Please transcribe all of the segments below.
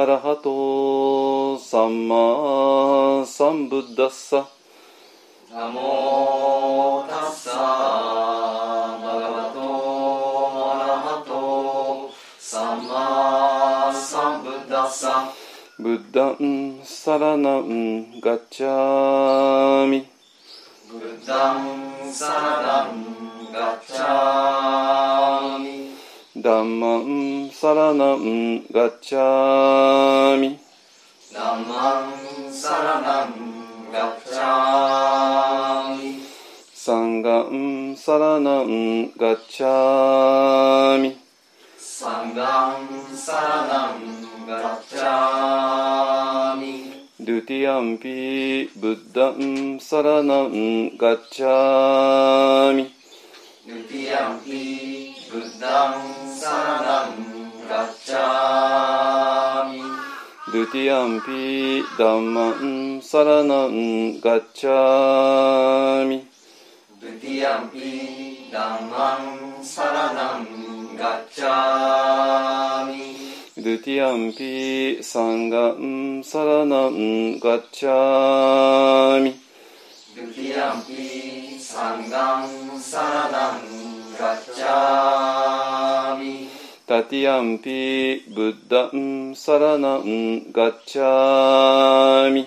アラハトサンマサンブッダッサナモタッサバガバトアラハトサンマサンブッダッサブッダンサラナンガッチャミブッダンサラダンガッチャミダンマンサラナンガッチャミナマンサラダンガチャミサンガンサラナンガチャミサンガンサラダンガチャミドゥティアンピブッダンサラナンガチャミダンマンサラナンガッチャミ。ドゥティアンピダンマンサラダンガッチャミ。ドゥティアンピサンガンサラナンガッチャタティアンピブッダンサラナンガッチャミ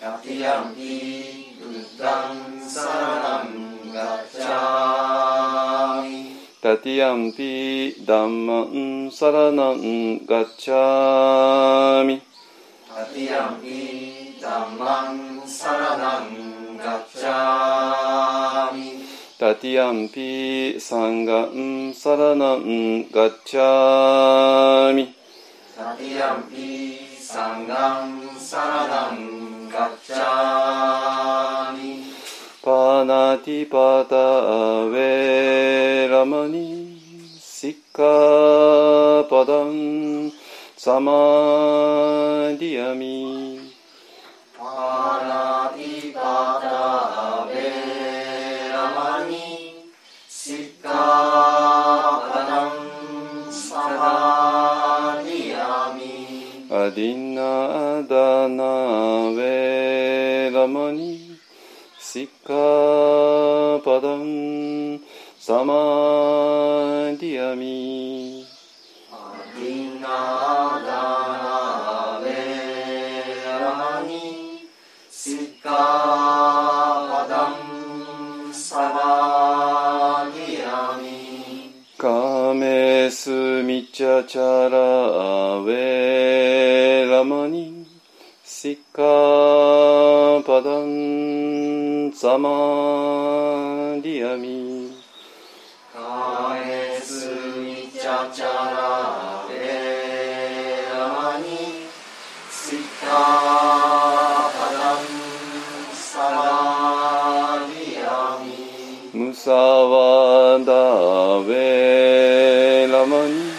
ダティアンピブッダンサラダンガッチャミタティアンピダンマンサラナンガッチャミタティアンピダンマンサラダンガッチャミタティアンピサンガンサラナンガッチャミタティアンピサンガンサラダンガッチャミパナティパタウェラマニシッカパダンサマディアミミアディナダナスミチャチャラウェラマニシッカパダンサマディアミカエスミチャチャラベラマニシッカサワダウェラマニ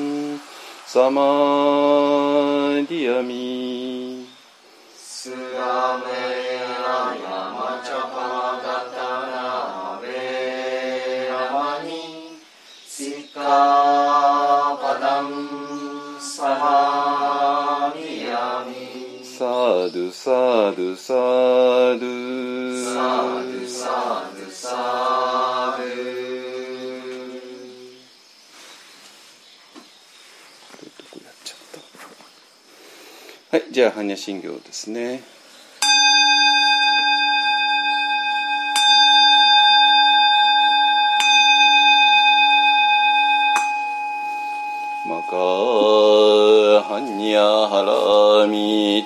マじゃあ般若心経ですね。マカハニャハラミ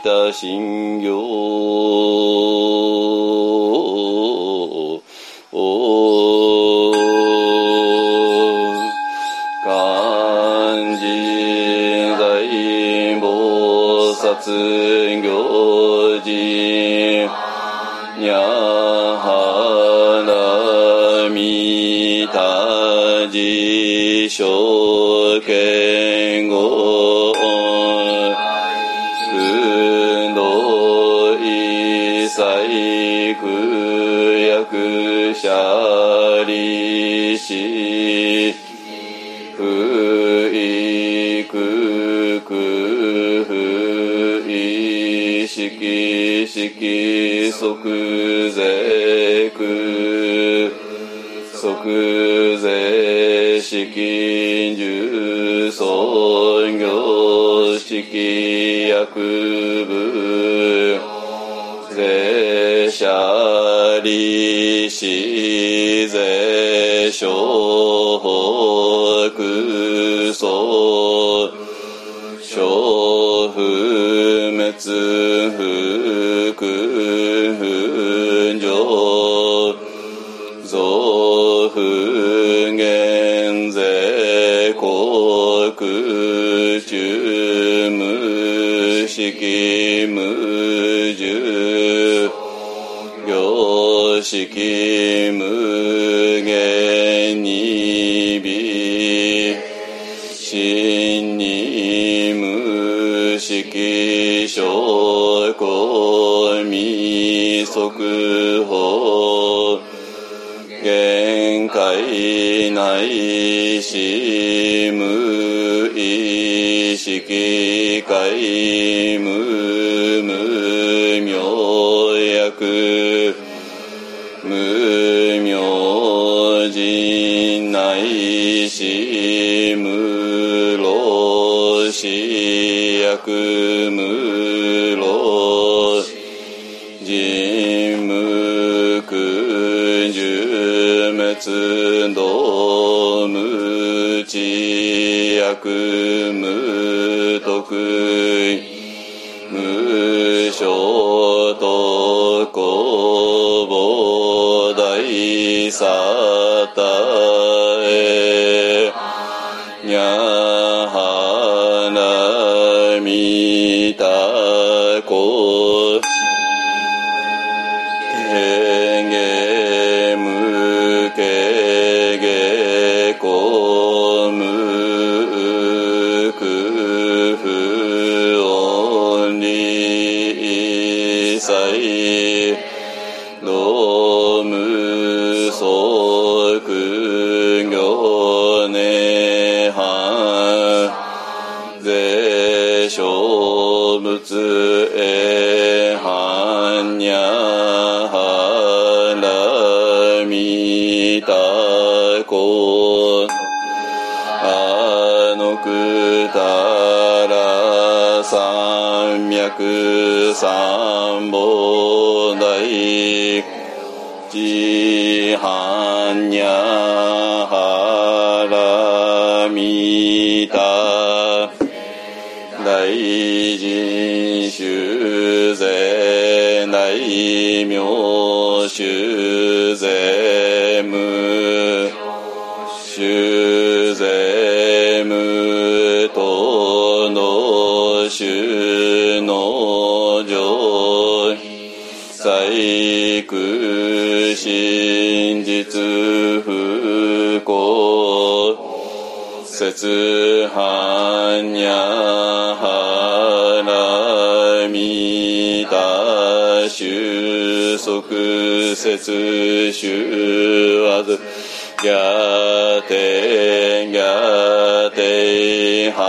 つどむちやくむとくい無所とこぼだいさ百三菩大地般若波らみた大人修善大名真実不幸節半夜腹見た収束節収わずギャテギャテハ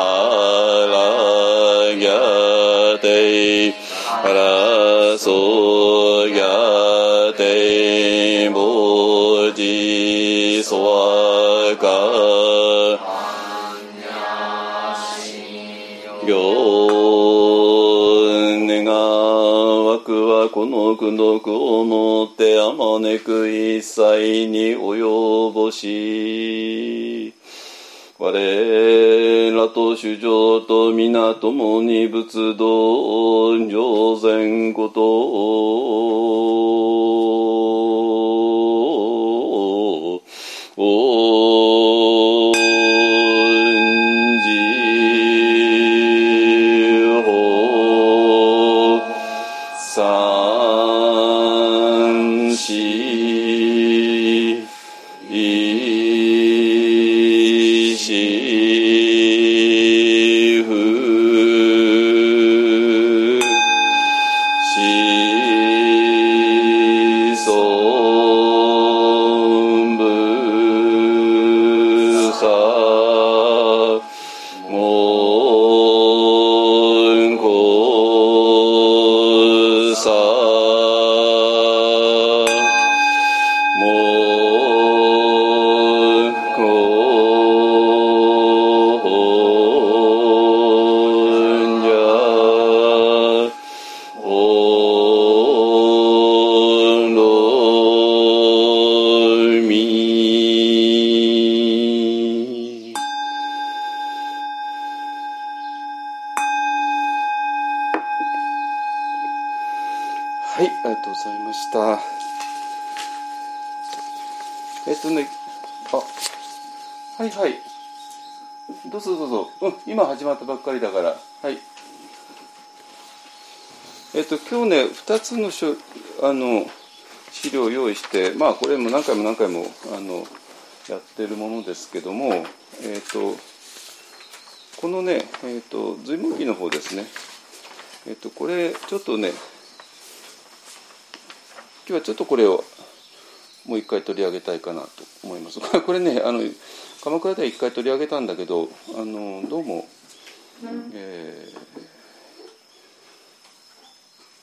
ラギャテそうこの苦毒をもってあまねく一切に及ぼし我らと主上と皆共に仏道上善こと2つのしょあの資料を用意して、まあ、これも何回も何回もあのやってるものですけども、えっと、このね、えっと、随文記の方ですね。えっと、これ、ちょっとね、今日はちょっとこれをもう一回取り上げたいかなと思います。これね、あの鎌倉では一回取り上げたんだけど、あのどうも、えー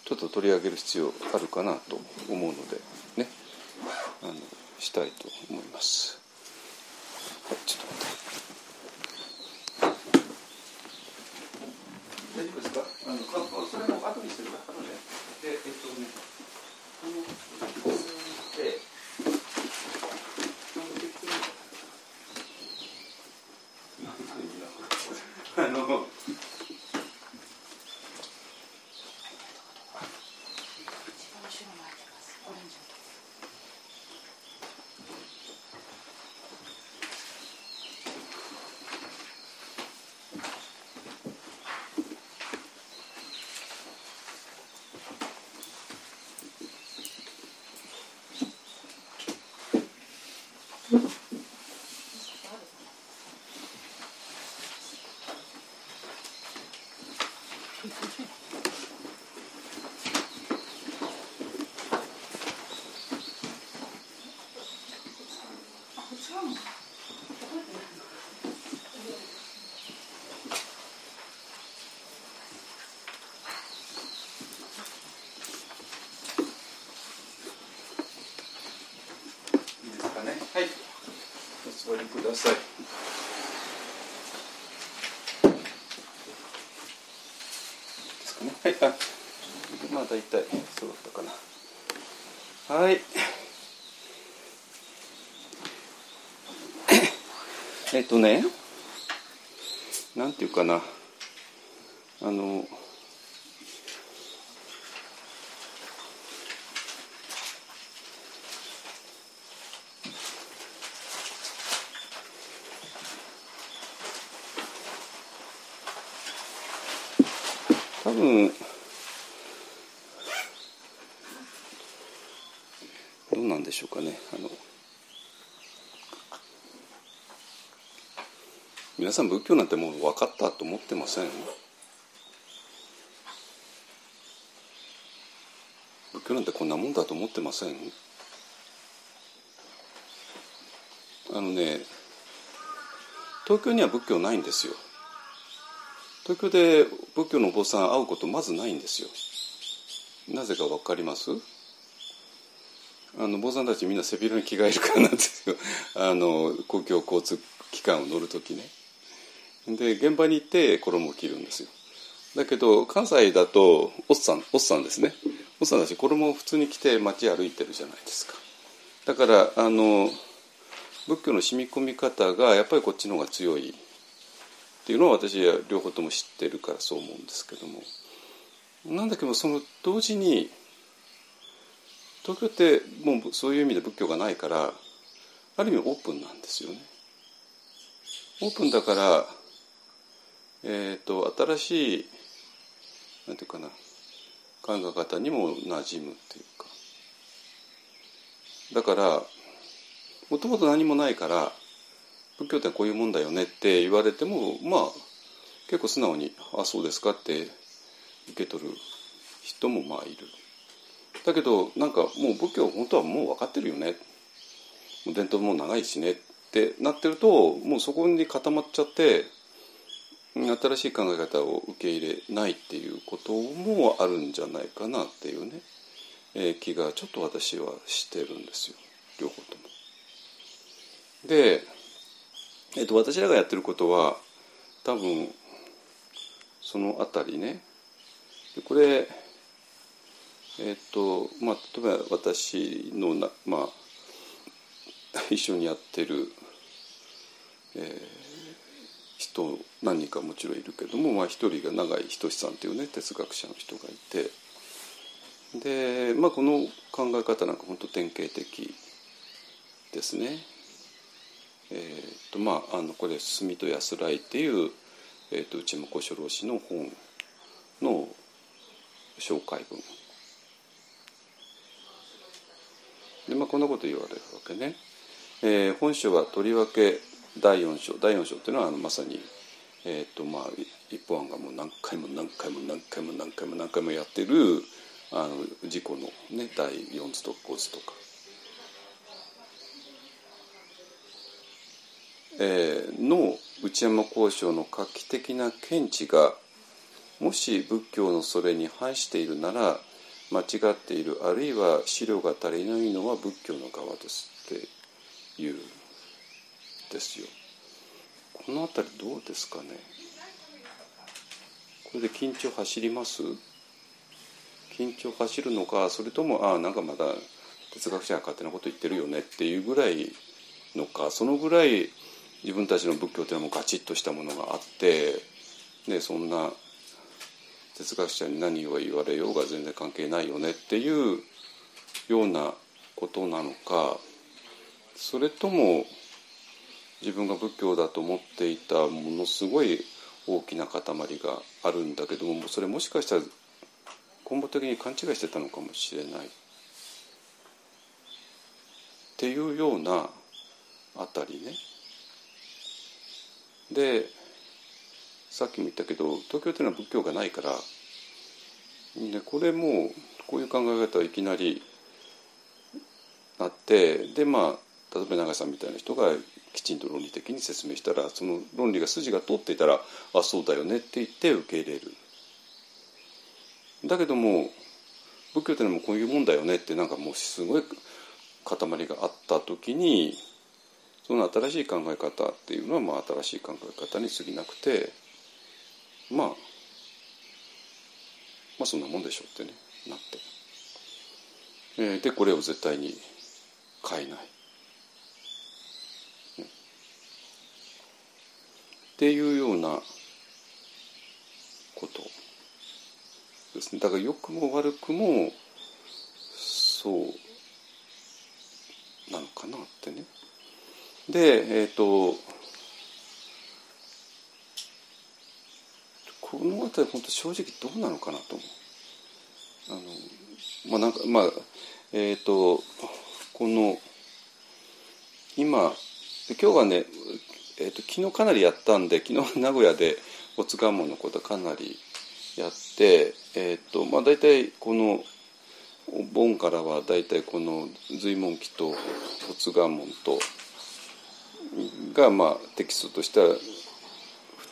ちょっと取り上げる必要あるかなと思うのでね、あのしたいと Mm-hmm. ください。ですかね。はい。あ、まあ大体揃ったかな。はい。えっとね、なんていうかな、あの。多分どうなんでしょうかね。あの皆さん仏教なんてもう分かったと思ってません？仏教なんてこんなもんだと思ってません？あのね東京には仏教ないんですよ。東京で仏教のお坊さん会うことまずないんですよ。なぜか分かります？あの坊さんたちみんな背広に着替えるからなんですよあの公共交通機関を乗る時ね。で現場に行って衣を着るんですよ。だけど関西だとおっさんおっさんですね。おっさんたち衣を普通に着て街歩いてるじゃないですか。だからあの仏教の染み込み方がやっぱりこっちの方が強いっていうのは私は両方とも知ってるからそう思うんですけども。なんだけどその同時に東京ってもうそういう意味で仏教がないからある意味オープンなんですよね。オープンだから、えーと、新しいなんていうかな考え方にも馴染むっていうかだからもともと何もないから仏教ってこういうもんだよねって言われてもまあ結構素直に「あそうですか」って受け取る人もまあいる。だけどなんかもう仏教本当はもう分かってるよね。伝統も長いしねってなってるともうそこに固まっちゃって新しい考え方を受け入れないっていうこともあるんじゃないかなっていうね、えー、気がちょっと私はしてるんですよ。両方とも。で、えーと、私らがやってることは多分そのあたりね。これえっ、とまあ例えば私のなまあ 一緒にやってる、えー、人何人かもちろんいるけども、まあ、一人が永井仁さんというね哲学者の人がいてで、まあ、この考え方なんか本当典型的ですね。えーとまあ、あのこれ「住と安らい」っていう、えーと、内山小四郎氏の本の紹介文で、まあ、こんなこと言われるわけね。えー、本書はとりわけ第4章第4章っていうのはあのまさに、えーとまあ、一本案がもう何回も何回も何回も何回も何回もやってるあの自己の、ね、第4図とか5図とか。えー、の内山交渉の画期的な見地がもし仏教のそれに反しているなら間違っているあるいは資料が足りないのは仏教の側ですっていうですよ。この辺りどうですかね？これで緊張走ります？緊張走るのかそれともああなんかまだ哲学者が勝手なこと言ってるよね？っていうぐらいのかそのぐらい自分たちの仏教っていうのはもうガチッとしたものがあってでそんな哲学者に何を言われようが全然関係ないよねっていうようなことなのかそれとも自分が仏教だと思っていたものすごい大きな塊があるんだけどもそれもしかしたら根本的に勘違いしてたのかもしれないっていうようなあたりね。でさっきも言ったけど東京っていうのは仏教がないからでこれもこういう考え方はいきなりあってでまあ例えば永井さんみたいな人がきちんと論理的に説明したらその論理が筋が通っていたらあそうだよねって言って受け入れる。だけども仏教っていうのもこういうもんだよねってなんかもうすごい塊があった時にその新しい考え方っていうのはまあ新しい考え方に過ぎなくてまあまあそんなもんでしょうってねなって、えー、でこれを絶対に変えない、っていうようなことですね。だから良くも悪くもそうなのかなってね。でえっ、ー、とこの辺り本当正直どうなのかなと思う。あのまあなんかまあえっ、ー、とこの今今日はね、えーと、昨日かなりやったんで昨日名古屋で没願門のことかなりやってえっ、ー、とまあ大体このお盆からは大体この随文記と没願門とがまあテキストとしては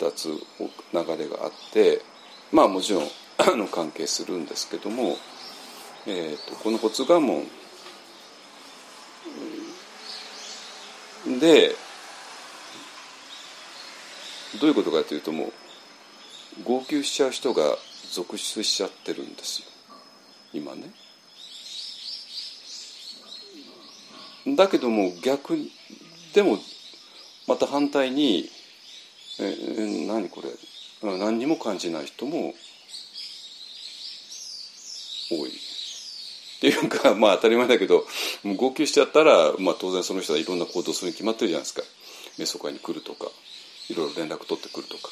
2つ流れがあってまあもちろん関係するんですけどもえーと、この発願文でどういうことかというともう号泣しちゃう人が続出しちゃってるんですよ今ね。だけども逆でもまた反対に「ええ何これ？何にも感じない人も多い。っていうかまあ当たり前だけどもう号泣しちゃったら、まあ、当然その人はいろんな行動するに決まってるじゃないですかメソ会に来るとかいろいろ連絡取ってくるとか。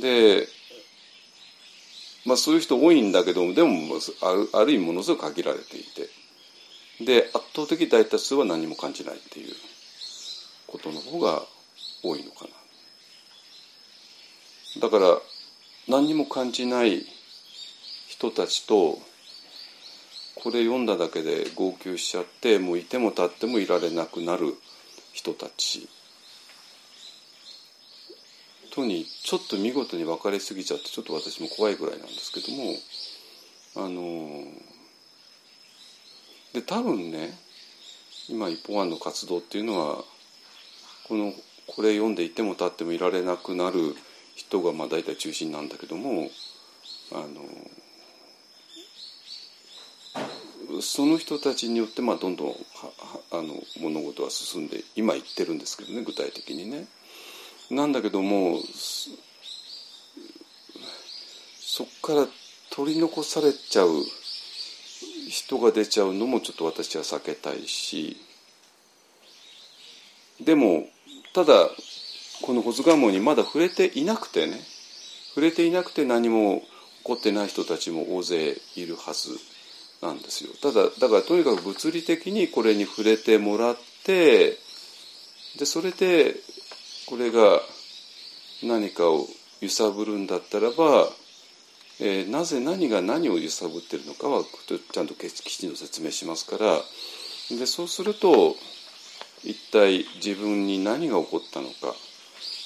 でまあそういう人多いんだけどでもあるある意味ものすごく限られていてで圧倒的大多数は何も感じないっていうことの方が多いのかな。だから何にも感じない人たちとこれ読んだだけで号泣しちゃってもういても立ってもいられなくなる人たちとにちょっと見事に分かれすぎちゃってちょっと私も怖いぐらいなんですけどもあので多分ね今一方案の活動っていうのはこのこれ読んでいても立ってもいられなくなる人がまあ大体中心なんだけどもあのその人たちによってまあどんどんあの物事は進んで今言ってるんですけどね具体的にね。なんだけどもそこから取り残されちゃう人が出ちゃうのもちょっと私は避けたいしでもただこの保津願文にまだ触れていなくてね触れていなくて何も起こってない人たちも大勢いるはずなんですよ。ただだからとにかく物理的にこれに触れてもらってでそれでこれが何かを揺さぶるんだったらば、えー、なぜ何が何を揺さぶってるのかはちゃんときちんと説明しますからでそうすると一体自分に何が起こったのか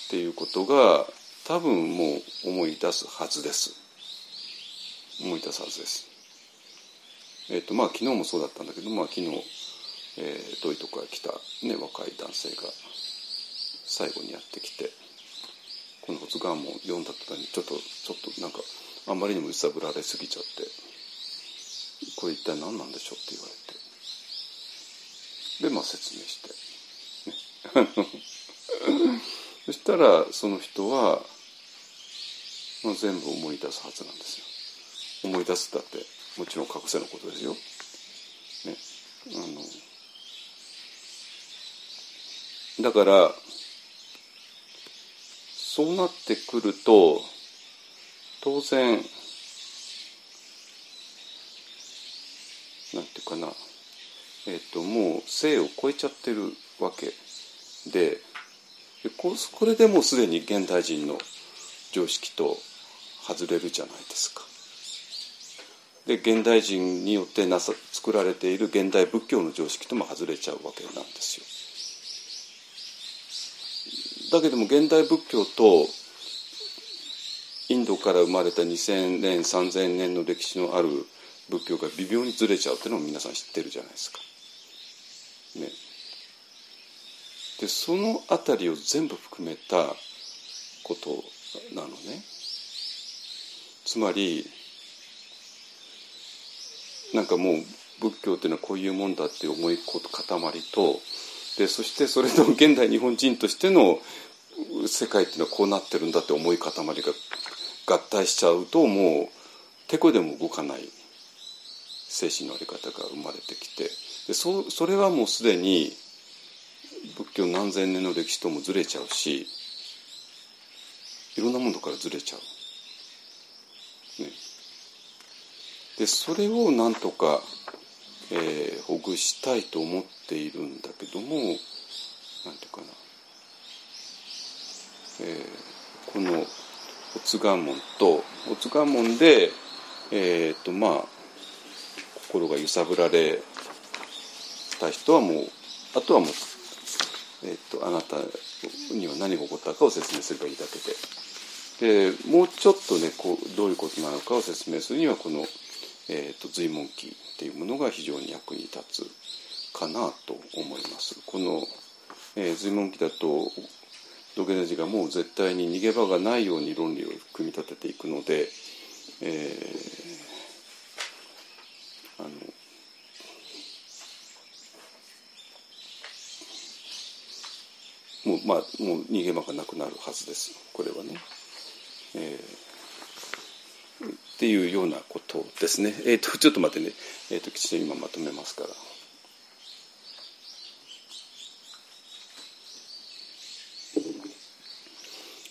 っていうことが多分もう思い出すはずです。思い出すはずです。えっ、とまあ昨日もそうだったんだけど、まあ、昨日、えー、遠いとこから来た、ね、若い男性が最後にやってきてこの発願文を読んだ途端にちょっとちょっとなんかあまりにも揺さぶられすぎちゃってこれ一体何なんでしょうって言われて。でまあ説明して、ね、そしたらその人は、まあ、全部思い出すはずなんですよ。思い出すだってもちろん隠せのことですよ。ね、あのだからそうなってくると当然なんていうかな。えっ、ー、ともう性を超えちゃってるわけでこれでもうすでに現代人の常識と外れるじゃないですか。で現代人によってなさ作られている現代仏教の常識とも外れちゃうわけなんですよ。だけども現代仏教とインドから生まれた2,000年3,000年の歴史のある仏教が微妙にずれちゃうっていうのも皆さん知ってるじゃないですか。ね、でその辺りを全部含めたことなのね。つまりなんかもう仏教っていうのはこういうもんだっていう思い塊とでそしてそれと現代日本人としての世界っていうのはこうなってるんだって思い塊が合体しちゃうともうてこでも動かない精神の在り方が生まれてきてでそそれはもうすでに仏教何千年の歴史ともずれちゃうしいろんなものからずれちゃう。ね、でそれをなんとか、えー、ほぐしたいと思っているんだけどもなんていうかな、えー、このおつが門とおつが門でえっ、とまあ心が揺さぶられた人はもうあとはもう、えーと、あなたには何が起こったかを説明すればいいだけででもうちょっとねこうどういうことなのかを説明するにはこのえーと、随文記っていうものが非常に役に立つかなと思います。この、えー、随文記だと土下座がもう絶対に逃げ場がないように論理を組み立てていくので、えー、あのもうまあもう逃げ場がなくなるはずですこれはね。えー、っていうようなことですね。えっ、ー、とちょっと待ってね、えっ、ー、ときちんと今まとめますから。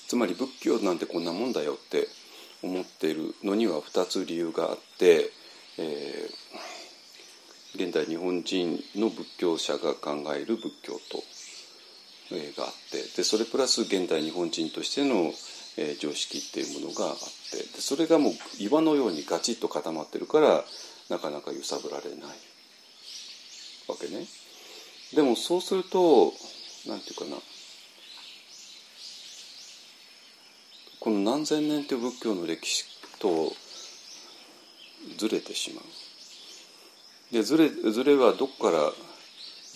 つまり仏教なんてこんなもんだよって思っているのには2つ理由があって、えー、現代日本人の仏教者が考える仏教とがあってでそれプラス現代日本人としての、えー、常識っていうものがあってでそれがもう岩のようにガチッと固まってるからなかなか揺さぶられないわけね。でもそうすると何て言うかなこの何千年という仏教の歴史とずれてしまう。でずれずれはどこから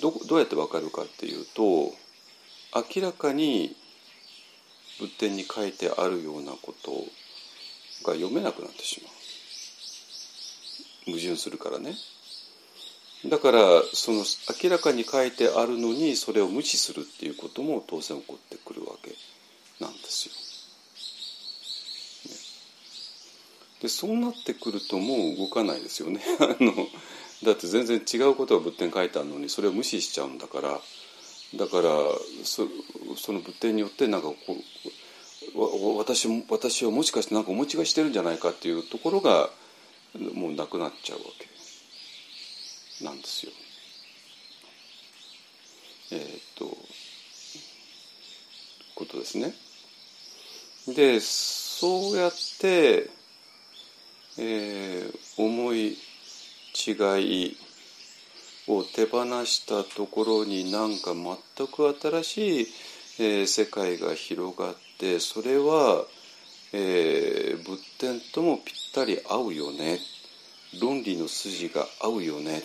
どどうやって分かるかっていうと明らかに仏典に書いてあるようなことが読めなくなってしまう。矛盾するからね。だからその明らかに書いてあるのにそれを無視するっていうことも当然起こってくるわけなんですよ。でそうなってくるともう動かないですよね。あのだって全然違うことが仏典書いてあるのにそれを無視しちゃうんだからだからそその仏典によってなんかこう私私はもしかしてなんかお持ちがしてるんじゃないかっていうところがもうなくなっちゃうわけなんですよ。えー、っとことですね。でそうやって、えー、思い違いを手放したところになんか全く新しい、えー、世界が広がってそれは、えー、仏典ともぴったり合うよね。論理の筋が合うよね。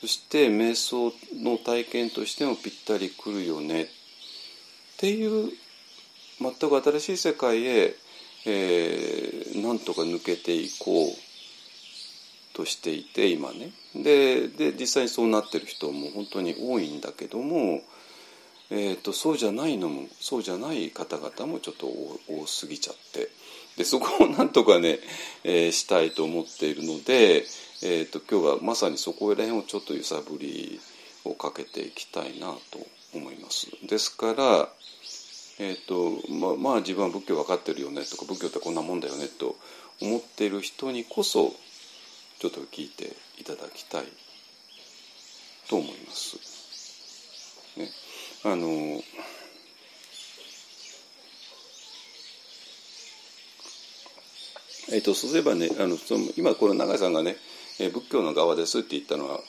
そして瞑想の体験としてもぴったりくるよね。っていう全く新しい世界へ、えー、なんとか抜けていこう。としていて今ねでで実際にそうなってる人も本当に多いんだけども、えーと、そうじゃないのもそうじゃない方々もちょっと多すぎちゃってでそこをなんとかね、えー、したいと思っているので、えーと、今日はまさにそこら辺をちょっと揺さぶりをかけていきたいなと思います。ですからえーとまあ、まあ自分は仏教分かってるよねとか仏教ってこんなもんだよねと思っている人にこそちょっと聞いていただきたいと思います。ね、あのえっと、そうすればねあのその今この永井さんがね、え仏教の側ですって言ったのは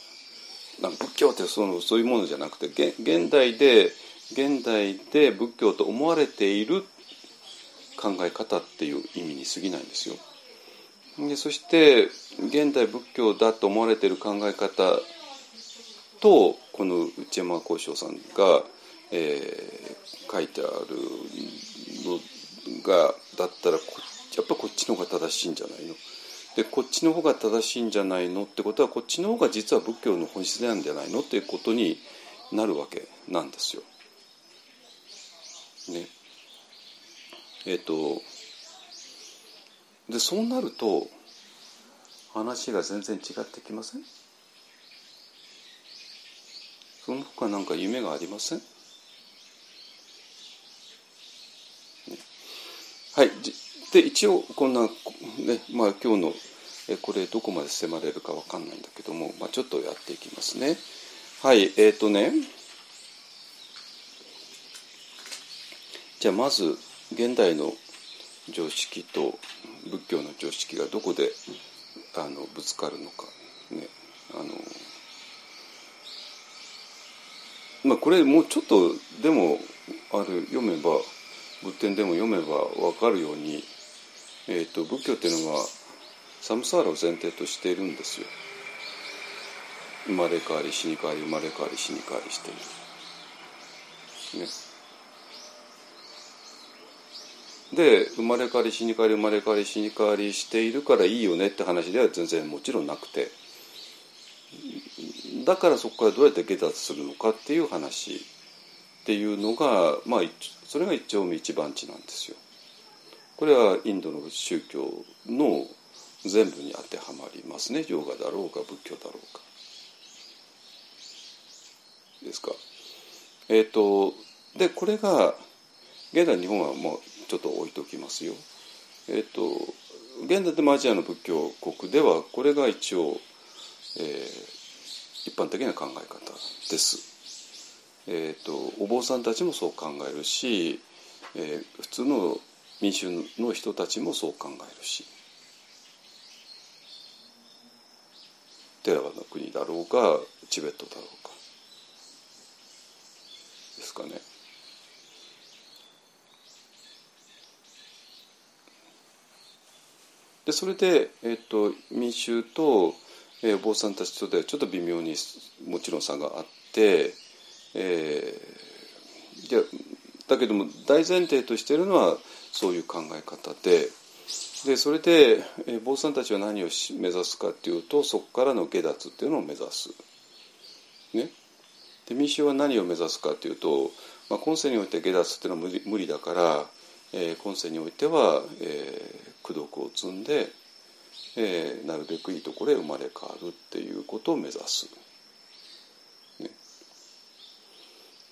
なんか仏教ってそのそういうものじゃなくて現代で現代で仏教と思われている考え方っていう意味に過ぎないんですよ。でそして現代仏教だと思われている考え方とこの内山幸章さんが、えー、書いてあるのがだったらやっぱこっちの方が正しいんじゃないの？でこっちの方が正しいんじゃないの？ってことはこっちの方が実は仏教の本質なんじゃないの？っていうことになるわけなんですよ。ね。えっ、ー、とでそうなると話が全然違ってきません？その他なんか夢がありません、はいで一応こんな、ねまあ、今日のこれどこまで迫れるか分かんないんだけども、まあ、ちょっとやっていきますね。はいえっ、ー、とね。じゃあまず現代の常識と仏教の常識がどこであのぶつかるのか。ね。あのまあこれもうちょっとでもある読めば仏典でも読めば分かるように、えーと、仏教っていうのはサムサーラを前提としているんですよ。生まれ変わり死に変わり生まれ変わり死に変わりしている。ね。で生まれ変わり死に変わり生まれ変わり死に変わりしているからいいよねって話では全然もちろんなくてだからそこからどうやって下脱するのかっていう話っていうのがまあそれが一丁目一番地なんですよ。これはインドの宗教の全部に当てはまりますねヨガだろうか仏教だろうか。ですか。え、ー、とでこれが現代日本はもうちょっと置いときますよ。えっ、と現代でもアジアの仏教国ではこれが一応、えー、一般的な考え方です。えーと、お坊さんたちもそう考えるし、えー、普通の民衆の人たちもそう考えるしテラワの国だろうがチベットだろうかですかね。でそれで、えーと、民衆と、えー、お坊さんたちとでちょっと微妙にもちろん差があって、えー、でだけども大前提としているのはそういう考え方ででそれで、えー、坊さんたちは何を目指すかっていうとそこからの下脱っていうのを目指す。ね、で民衆は何を目指すかっていうと、まあ、今世において下脱っていうのは無理無理だから、えー、今世においては、えー、功徳を積んで、えー、なるべくいいところへ生まれ変わるっていうことを目指す。ね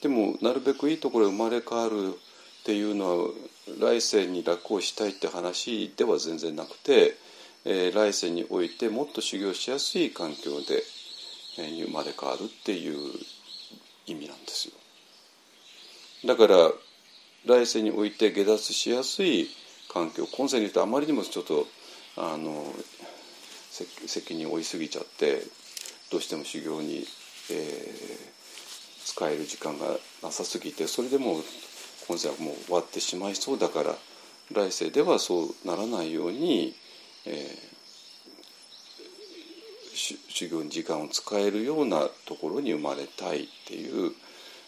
でもなるべくいいところへ生まれ変わるっていうのは来世に楽をしたいって話では全然なくて、えー、来世においてもっと修行しやすい環境で、えー、生まれ変わるっていう意味なんですよ。だから来世において下脱しやすい環境今世に言うとあまりにもちょっとあの責任を負いすぎちゃってどうしても修行に、えー、使える時間がなさすぎてそれでもう今世はもう終わってしまいそうだから来世ではそうならないように、えー、修行に時間を使えるようなところに生まれたいっていう、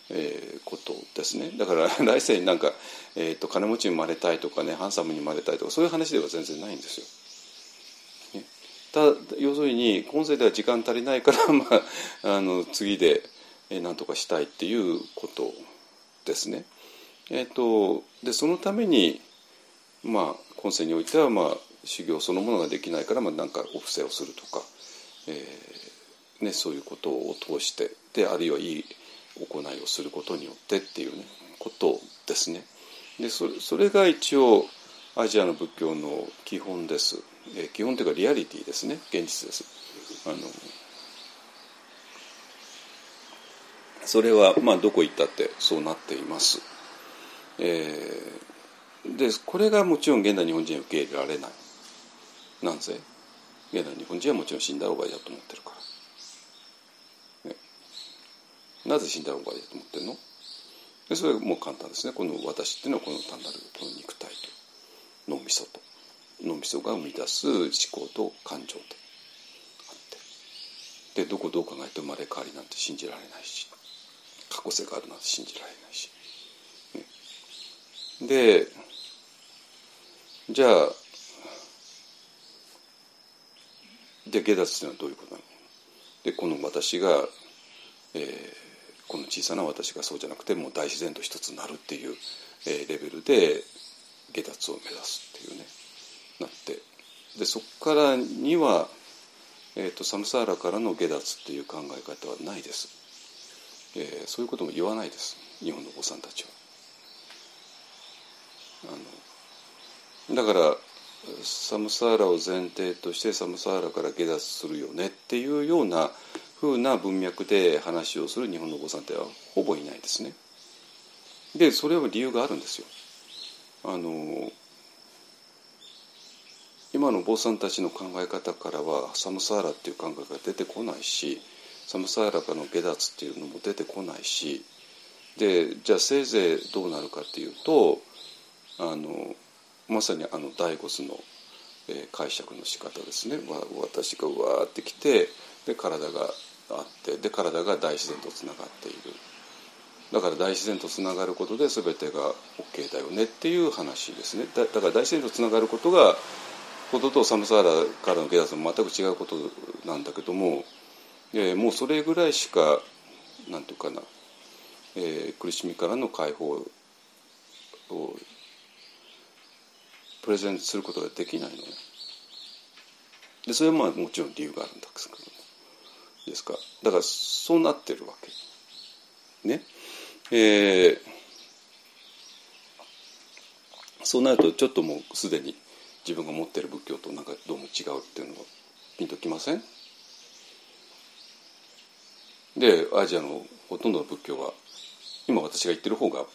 えー、ことですねだから 来世になんか、えーと、金持ちに生まれたいとかねハンサムに生まれたいとかそういう話では全然ないんですよ。た要するに今世では時間足りないから、まあ、あの次で何とかしたいっていうことですね。えーと、でそのために、まあ、今世においては、まあ、修行そのものができないから、まあ、なんかお布施をするとか、えーね、そういうことを通してであるいはいい行いをすることによってっていう、ね、ことですね。でそれそれが一応アジアの仏教の基本です。えー、基本というかリアリティですね現実です。あのそれはまあどこ行ったってそうなっています。えー、でこれがもちろん現代日本人は受け入れられない。なんぜ現代日本人はもちろん死んだ方がいいだと思ってるから。ね、なぜ死んだ方がいいと思ってるの？でそれもう簡単ですね。この私っていうのはこの単なるこの肉体と脳みそと脳みそが生み出す思考と感情とあってでどこどう考えて生まれ変わりなんて信じられないし過去性があるなんて信じられないし。ね、でじゃあで下脱というのはどういうことなの？でこの私が、えー、この小さな私がそうじゃなくてもう大自然と一つになるっていう、え、レベルで下脱を目指すっていうねなってでそこからには、えーと、サムサーラからの下脱っていう考え方はないです。えー、そういうことも言わないです日本のお子さんたちは。あのだからサムサーラを前提としてサムサーラから下脱するよねっていうようなふうな文脈で話をする日本のお子さんってはほぼいないですね。でそれは理由があるんですよ。あの今のお坊さんたちの考え方からはサムサーラっていう考えが出てこないしサムサーラカの下脱っていうのも出てこないしでじゃあせいぜいどうなるかっていうとあのまさにあのダイゴスのえー解釈の仕方ですねわ私がわーってきてで体があってで体が大自然とつながっている。だから大自然とつながることで全てが OK だよねっていう話ですね。だだから大自然とつながることがこととサムサーラからの下脱も全く違うことなんだけども、えーもうそれぐらいしかなんていうかな、えー苦しみからの解放をプレゼンすることができないのね。でそれはまあもちろん理由があるんですけど。ですか？だからそうなってるわけ。ね？えーそうなるとちょっともうすでに自分が持ってる仏教となんかどうも違うっていうのがピンときません？でアジアのほとんどの仏教は今私が言ってる方が圧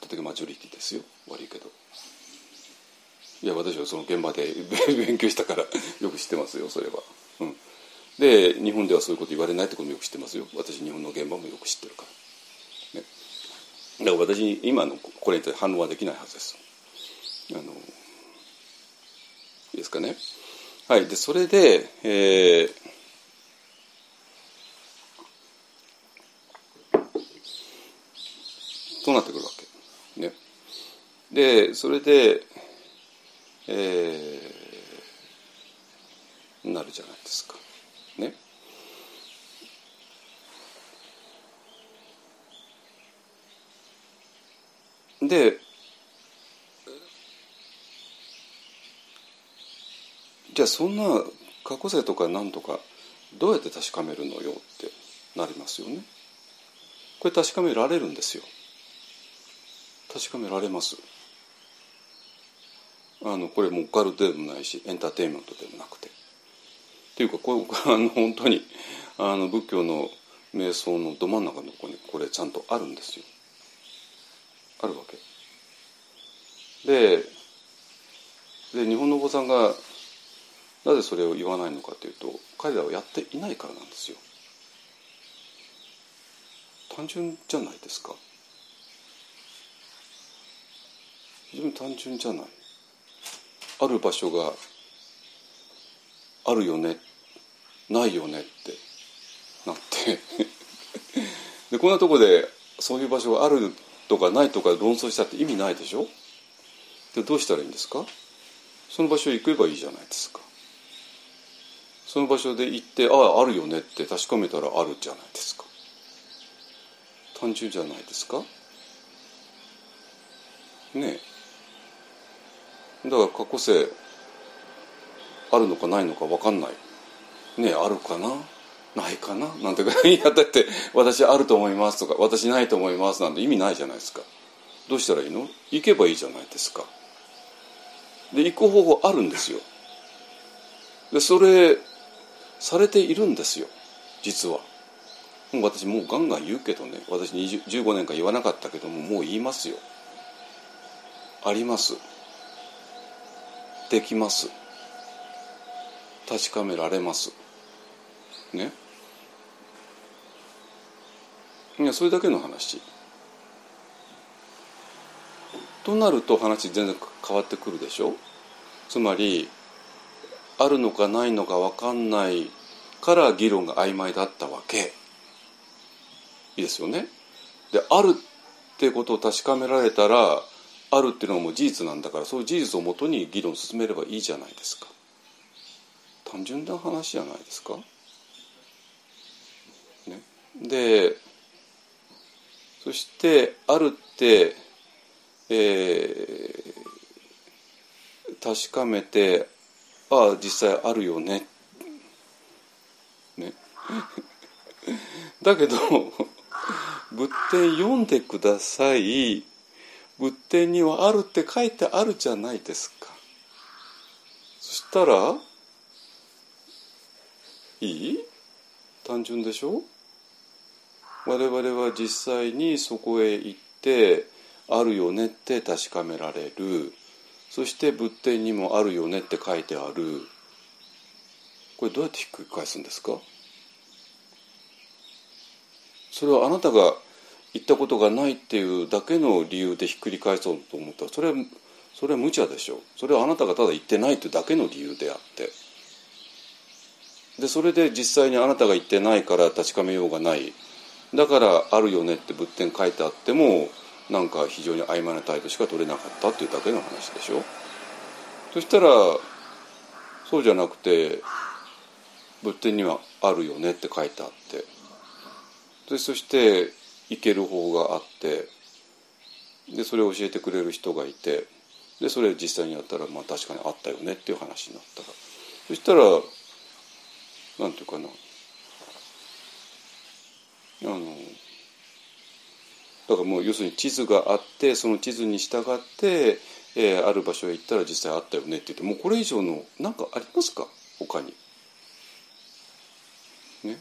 倒的マジョリティですよ。悪いけど。いや私はその現場で勉強したから よく知ってますよそれは、で日本ではそういうこと言われないってこともよく知ってますよ。私日本の現場もよく知ってるから、ね、だから私今のこれに対して反応はできないはずです。あのいいですかね。はい。でそれでえーとなってくるわけ？ね、でそれで、えーなるじゃないですか。ね。でじゃあそんな過去性とか何とかどうやって確かめるのよってなりますよね。これ確かめられるんですよ。確かめられますあのこれもうオカルトでもないしエンターテインメントでもなくてっていうかこれ あの本当にあの仏教の瞑想のど真ん中のところにこれちゃんとあるんですよあるわけ。でで日本のお坊さんがなぜそれを言わないのかというと彼らはやっていないからなんですよ。単純じゃないですか。非常に単純じゃない。ある場所があるよね。ないよねってなって。でこんなとこでそういう場所があるとかないとか論争したって意味ないでしょ？でどうしたらいいんですか？その場所へ行けばいいじゃないですか。その場所で行ってあああるよねって確かめたらあるじゃないですか。単純じゃないですか？ねえ。だから過去性あるのかないのか分かんない。ねえあるかな？ないかな？なんていやだって私あると思いますとか私ないと思いますなんて意味ないじゃないですか。どうしたらいいの？行けばいいじゃないですか。で行く方法あるんですよ。でそれされているんですよ実は。もう私もうガンガン言うけどね私15年間言わなかったけどももう言いますよ。あります。できます。確かめられます。ね？いやそれだけの話。となると話全然変わってくるでしょ？つまりあるのかないのか分かんないから議論が曖昧だったわけ。いいですよね？であるってことを確かめられたらあるっていうのはもう事実なんだからそういう事実をもとに議論を進めればいいじゃないですか。単純な話じゃないですか？ね、でそしてあるって、えー確かめてああ実際あるよね。ね。だけど仏典読んでください。仏典にはあるって書いてあるじゃないですか。そしたらいい？単純でしょ？我々は実際にそこへ行ってあるよねって確かめられる。そして仏典にもあるよねって書いてある。これどうやってひっくり返すんですか？それはあなたが言ったことがないっていうだけの理由でひっくり返そうと思った。らそれはそれは無茶でしょう。それはあなたがただ言ってないというだけの理由であって。でそれで実際にあなたが言ってないから確かめようがない。だからあるよねって仏典書いてあってもなんか非常に曖昧な態度しか取れなかったっていうだけの話でしょ。そしたらそうじゃなくて仏典にはあるよねって書いてあって。でそして行ける方があって。でそれを教えてくれる人がいて。でそれ実際にやったらまあ確かにあったよねっていう話になったら。そしたらなんていうかな。あのだからもう要するに地図があってその地図に従って、えーある場所へ行ったら実際あったよねって言ってもうこれ以上の何かありますか？他に。ね？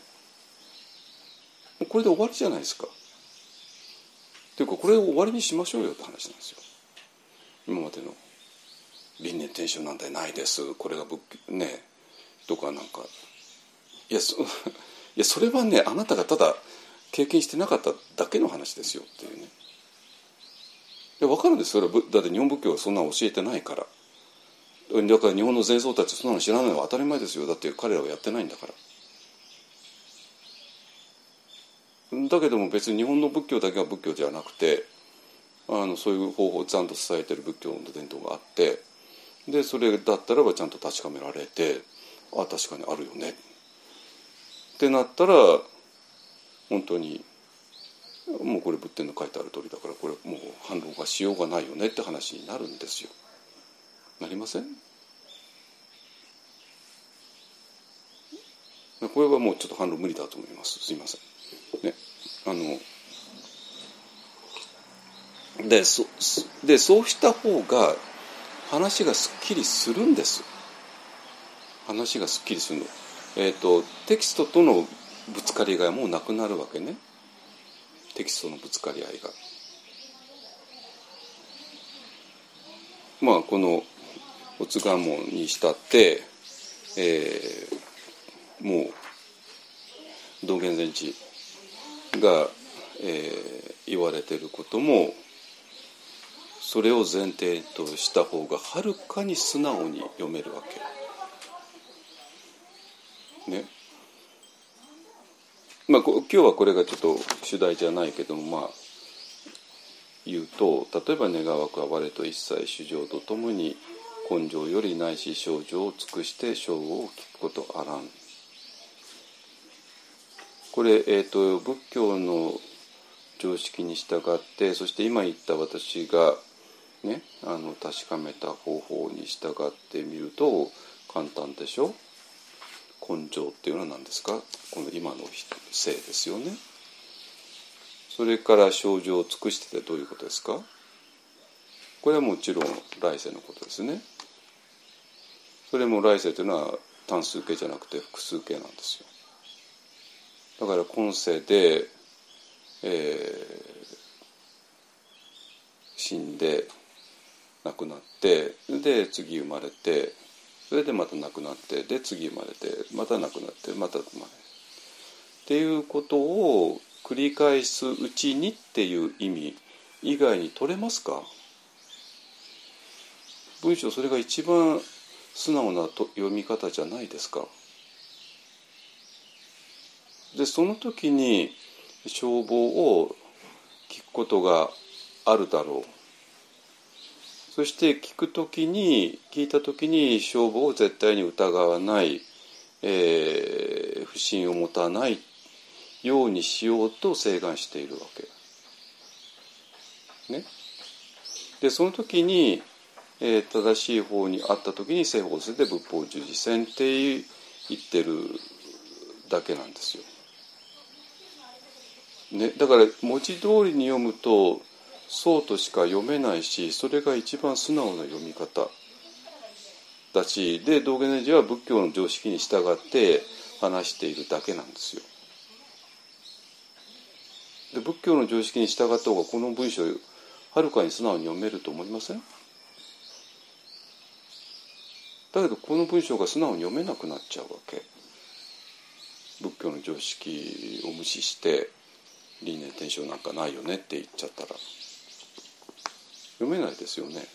もうこれで終わりじゃないですか。っていうかこれを終わりにしましょうよって話なんですよ。今までの輪廻転生なんてないですこれが仏ね？とかなんかいやそ いやそれはねあなたがただ経験してなかっただけの話ですよっていうね。いや分かるんですそれはだって日本仏教はそんな教えてないから。だから日本の前僧たちそんなの知らないのは当たり前ですよ。だって彼らはやってないんだから。だけども別に日本の仏教だけが仏教じゃなくてあのそういう方法をちゃんと伝えてる仏教の伝統があってでそれだったらばちゃんと確かめられてあ確かにあるよね。ってなったら本当にもうこれ仏典の書いてある通りだからこれもう反論がしようがないよねって話になるんですよ。なりません？これはもうちょっと反論無理だと思いますすいません。ね、あのでそでそうした方が話がすっきりするんです話がすっきりするの。えーと、テキストとのぶつかりがもうなくなるわけねテキストのぶつかり合いが。まあこのおつがもにしたって、えー、もう道元禅師が、えー、言われてることもそれを前提とした方がはるかに素直に読めるわけ。ね。まあ今日はこれがちょっと主題じゃないけどもまあ言うと例えば願わくは我と一切主情とともに根性よりないし症状を尽くして称号を聞くことあらん。これ、えーと、仏教の常識に従ってそして今言った私が、ね、あの確かめた方法に従ってみると簡単でしょ？根性っていうのは何ですか？この今の性ですよね。それから症状を尽くしててどういうことですか？これはもちろん来世のことですね。それも来世というのは単数形じゃなくて複数形なんですよ。だから今世で、えー、死んで亡くなってで次生まれてそれでまた亡くなってで次生まれてまた亡くなってまた生まれっていうことを繰り返すうちにっていう意味以外に取れますか？文章それが一番素直なと読み方じゃないですか。でその時に消防を聞くことがあるだろう。そして聞く時に聞いた時に消防を絶対に疑わない、えー、不信を持たないようにしようと請願しているわけ。ね、でその時に、えー、正しい方にあった時に正法性で仏法十字線って言ってるだけなんですよ。ね、だから文字通りに読むとそうとしか読めないしそれが一番素直な読み方だしで道元禅師は仏教の常識に従って話しているだけなんですよ。で仏教の常識に従った方がこの文章はるかに素直に読めると思いません？だけどこの文章が素直に読めなくなっちゃうわけ。仏教の常識を無視して輪廻転生なんかないよねって言っちゃったら読めないですよね。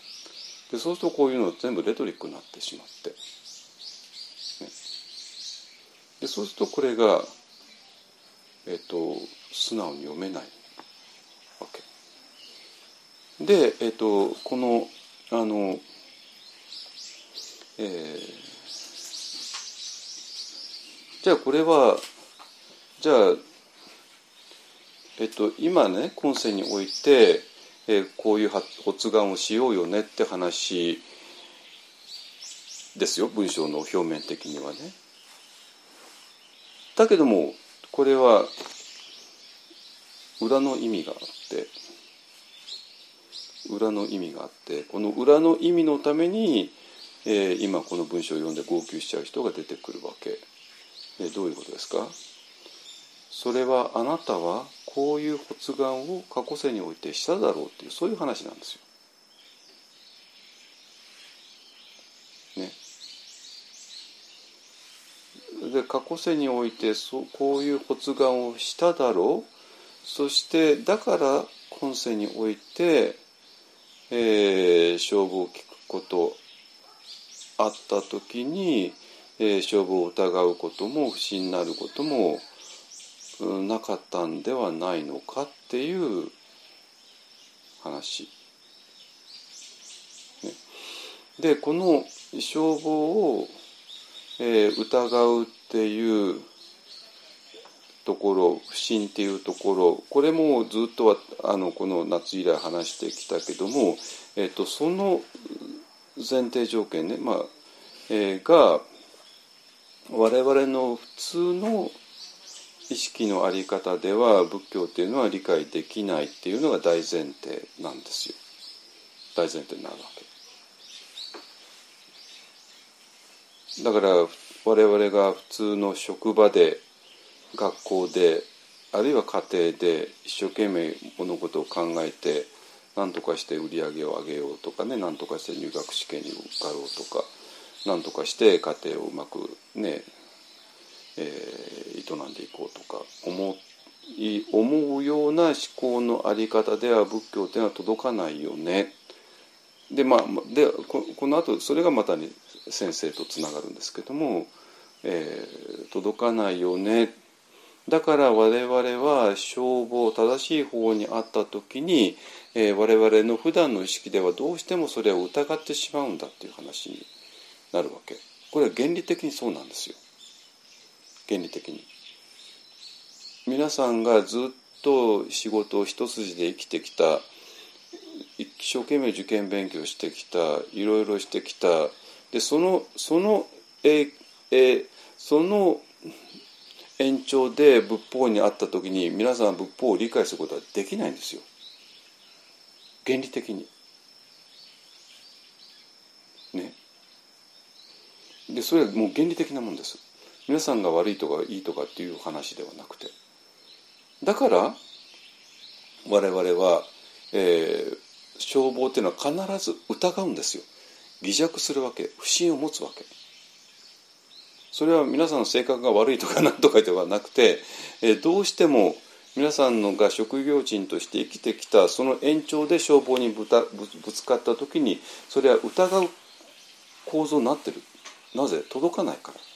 でそうするとこういうの全部レトリックになってしまって、ね、でそうするとこれが、えっと、素直に読めないわけ。で、えっと、このあの、えー、じゃあこれはじゃあえっと今ね今世においてえー、こういう発願をしようよねって話ですよ文章の表面的にはね。だけどもこれは裏の意味があって裏の意味があってこの裏の意味のために、えー、今この文章を読んで号泣しちゃう人が出てくるわけ。えー、どういうことですか？それはあなたはこういう発願を過去世においてしただろうっていうそういう話なんですよ。ね。で過去世においてそこういう発願をしただろうそしてだから今世において、えー、勝負を聞くことあった時に、えー、勝負を疑うことも不審になることもなかったんではないのかっていう話。ね、でこの消防を、えー、疑うっていうところ不信っていうところこれもずっとはあのこの夏以来話してきたけども、えーと、その前提条件ね、まあえー、が我々の普通の意識の在り方では仏教っていうのは理解できないっていうのが大前提なんですよ。大前提になるわけ。だから我々が普通の職場で学校であるいは家庭で一生懸命物事を考えて何とかして売り上げを上げようとかね何とかして入学試験に受かろうとか何とかして家庭をうまくねえー、営んでいこうとか思い思うような思考のあり方では仏教というのは届かないよね。でまあでここの後それがまたに先生とつながるんですけども、えー、届かないよねだから我々は消防正しい方にあった時に、えー、我々の普段の意識ではどうしてもそれを疑ってしまうんだっていう話になるわけこれは原理的にそうなんですよ。原理的に皆さんがずっと仕事を一筋で生きてきた一生懸命受験勉強してきたいろいろしてきたでそのそのええその延長で仏法にあった時に皆さん仏法を理解することはできないんですよ原理的に。ね。でそれはもう原理的なもんです。皆さんが悪いとかいいとかっていう話ではなくて。だから我々は、えー、消防っていうのは必ず疑うんですよ。疑弱するわけ。不信を持つわけ。それは皆さんの性格が悪いとか何とかではなくて、えー、どうしても皆さんのが職業人として生きてきたその延長で消防にぶたぶつかった時にそれは疑う構造になってる。なぜ？届かないから。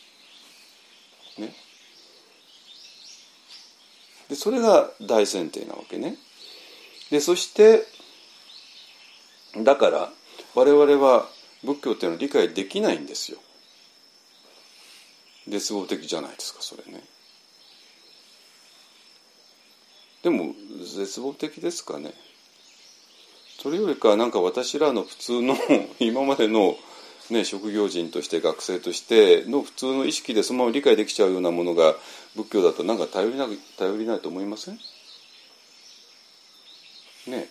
ね。でそれが大前提なわけね。でそしてだから我々は仏教っていうのは理解できないんですよ。絶望的じゃないですかそれね。でも絶望的ですかね。それよりかなんか私らの普通の 今までのね、職業人として学生としての普通の意識でそのまま理解できちゃうようなものが仏教だとなんか頼りな頼りないと思いません？ね。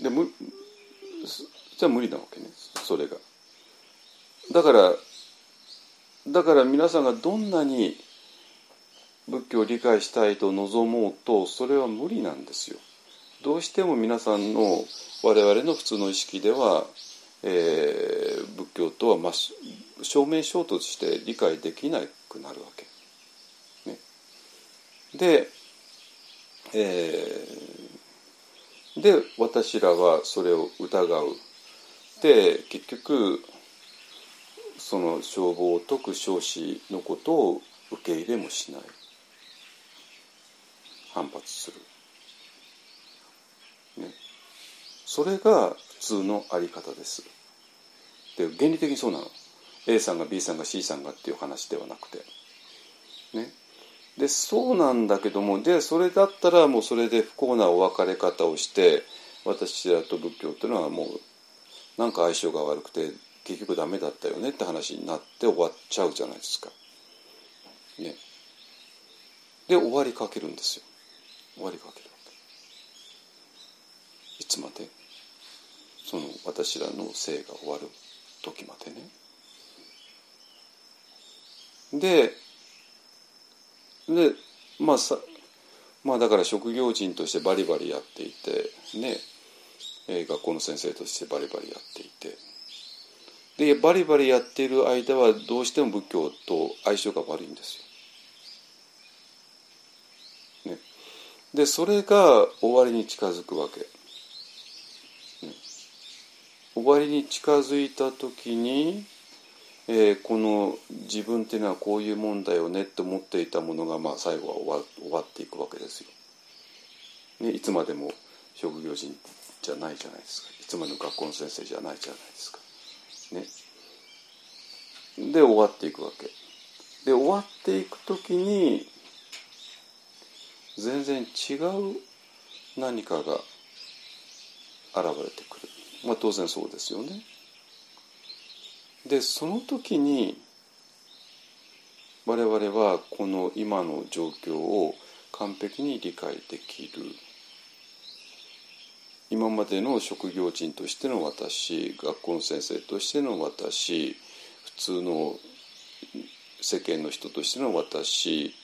でむじゃ無理なわけねそれが。だからだから皆さんがどんなに仏教を理解したいと望もうとそれは無理なんですよ。どうしても皆さんの我々の普通の意識では、えー、仏教とは、ま、正面衝突して理解できなくなるわけ。ね、で、えで私らはそれを疑う。で結局その消防を解く少子のことを受け入れもしない。反発する、ね、それが普通のあり方ですで原理的にそうなの A さんが B さんが C さんがっていう話ではなくてねでそうなんだけどもでそれだったらもうそれで不幸なお別れ方をして私らと仏教っていうのはもうなんか相性が悪くて結局ダメだったよねって話になって終わっちゃうじゃないですか。ね。で終わりかけるんですよ。終わりかけるわけ。いつまで？その私らの生が終わる時までね。ででまあさまあだから職業人としてバリバリやっていてね、えー、学校の先生としてバリバリやっていてでバリバリやっている間はどうしても仏教と相性が悪いんですよ。ね、でそれが終わりに近づくわけ。終わりに近づいた時にえー、この自分っていうのはこういうもんだよねって思っていたものが、まあ、最後は終わ終わっていくわけですよ。ね、いつまでも職業人じゃないじゃないですかいつまでも学校の先生じゃないじゃないですか。ね、で終わっていくわけ。で終わっていく時に全然違う何かが現れてくる。まあ当然そうですよね。でその時に我々はこの今の状況を完璧に理解できる今までの職業人としての私学校の先生としての私普通の世間の人としての私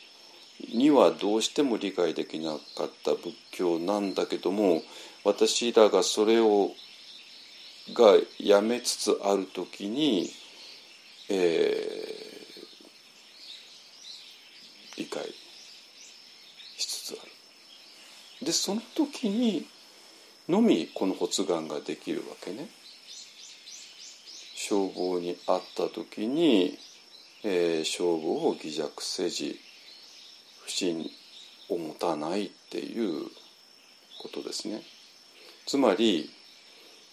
にはどうしても理解できなかった仏教なんだけども私らがそれをがやめつつある時に、えー、理解しつつある。でその時にのみこの発願ができるわけね。消防に会った時に、えー、消防を偽弱せじ不信を持たないっていうことですね。つまり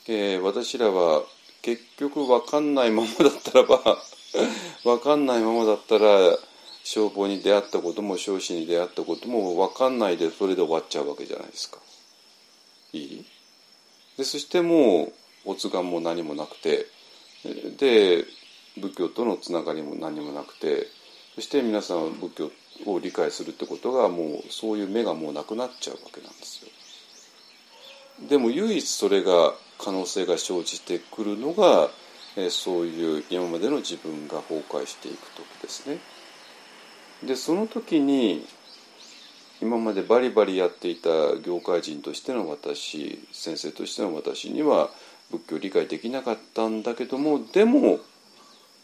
えー、私らは結局分かんないままだったらば 分かんないままだったら消防に出会ったことも少子に出会ったことも分かんないでそれで終わっちゃうわけじゃないですか。いい？でそしてもうお願も何もなくてで仏教とのつながりも何もなくてそして皆さんは仏教を理解するってことがもうそういう目がもうなくなっちゃうわけなんですよ。でも唯一それが可能性が生じてくるのが、えそういう今までの自分が崩壊していく時ですね。でその時に今までバリバリやっていた業界人としての私先生としての私には仏教を理解できなかったんだけどもでも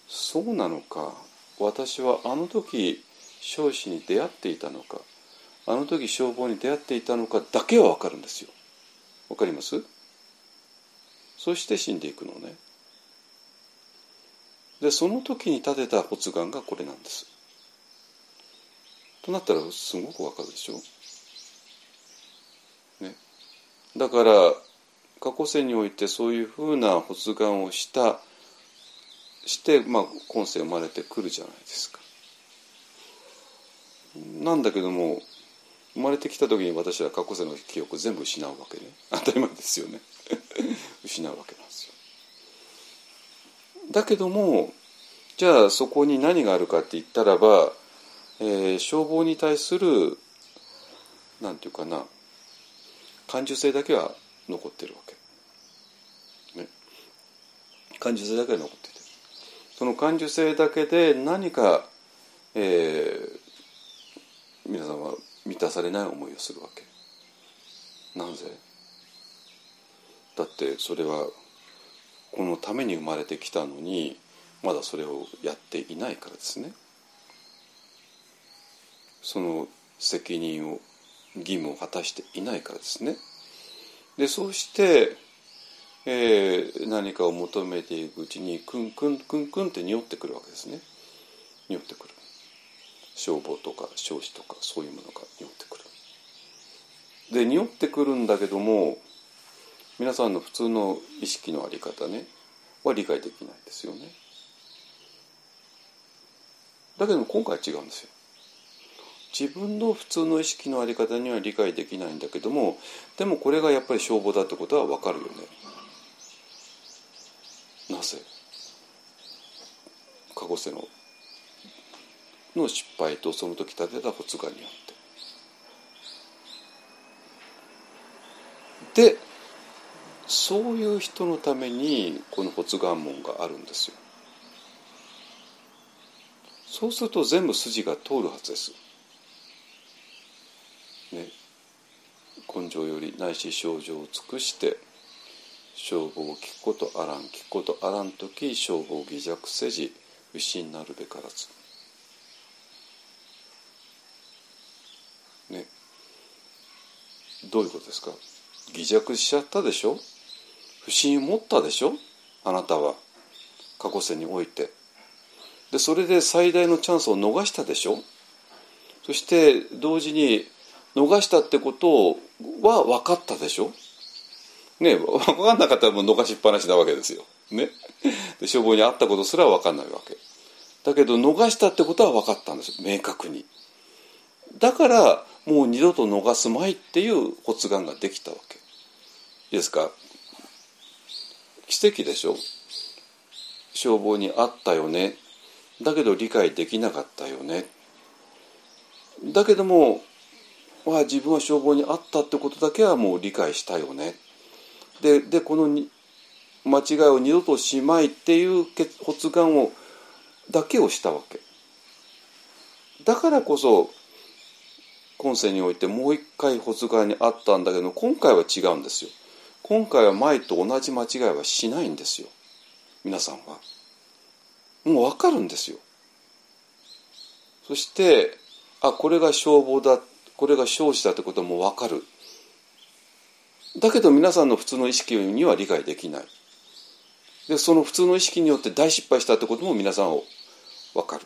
そうなのか私はあの時少子に出会っていたのかあの時消防に出会っていたのかだけは分かるんですよ。わかります？そして死んでいくのね。でその時に立てた発願がこれなんです。となったらすごくわかるでしょ？ね。だから過去世においてそういうふうな発願をしたしてまあ今世生まれてくるじゃないですか。なんだけども生まれてきた時に私は過去世の記憶全部失うわけね。当たり前ですよね。失うわけなんですよ。だけどもじゃあそこに何があるかって言ったらば、えー、消防に対するなんていうかな感受性だけは残ってるわけ、ね、感受性だけは残っててその感受性だけで何か、えー、皆さんは満たされない思いをするわけ。なぜ？だってそれはこのために生まれてきたのにまだそれをやっていないからですね。その責任を義務を果たしていないからですね。でそうして、えー何かを求めていくうちにクンクンクンクンって匂ってくるわけですね。匂ってくる。消防とか少子とかそういうものが匂ってくる。で匂ってくるんだけども皆さんの普通の意識のあり方ねは理解できないですよね。だけども今回は違うんですよ。自分の普通の意識のあり方には理解できないんだけどもでもこれがやっぱり消防だってことは分かるよね。なぜ？過去世のの失敗とその時立てた発願によって。でそういう人のためにこの発願門があるんですよ。そうすると全部筋が通るはずです。ね。根性よりないし症状を尽くして消防を聞くことあらん聞くことあらん時消防を偽弱せじ不信なるべからず。ね。どういうことですか？偽弱しちゃったでしょ？不信を持ったでしょ？あなたは過去世においてでそれで最大のチャンスを逃したでしょ？そして同時に逃したってことは分かったでしょ？ね分かんなかったらもう逃しっぱなしなわけですよ。ね？で消防に会ったことすら分かんないわけ。だけど逃したってことは分かったんです明確に。だからもう二度と逃すまいっていう発願ができたわけ。いいですか？奇跡でしょ？消防に会ったよね。だけど理解できなかったよね。だけども、まあ、自分は消防に会ったってことだけはもう理解したよね。ででこのに間違いを二度としまいっていう発願をだけをしたわけ。だからこそ今世においてもう一回発願にあったんだけど今回は違うんですよ。今回は前と同じ間違いはしないんですよ皆さんは。もう分かるんですよ。そしてあこれが消防だこれが少子だってことも分かる。だけど皆さんの普通の意識には理解できない。でその普通の意識によって大失敗したってことも皆さんは分かる。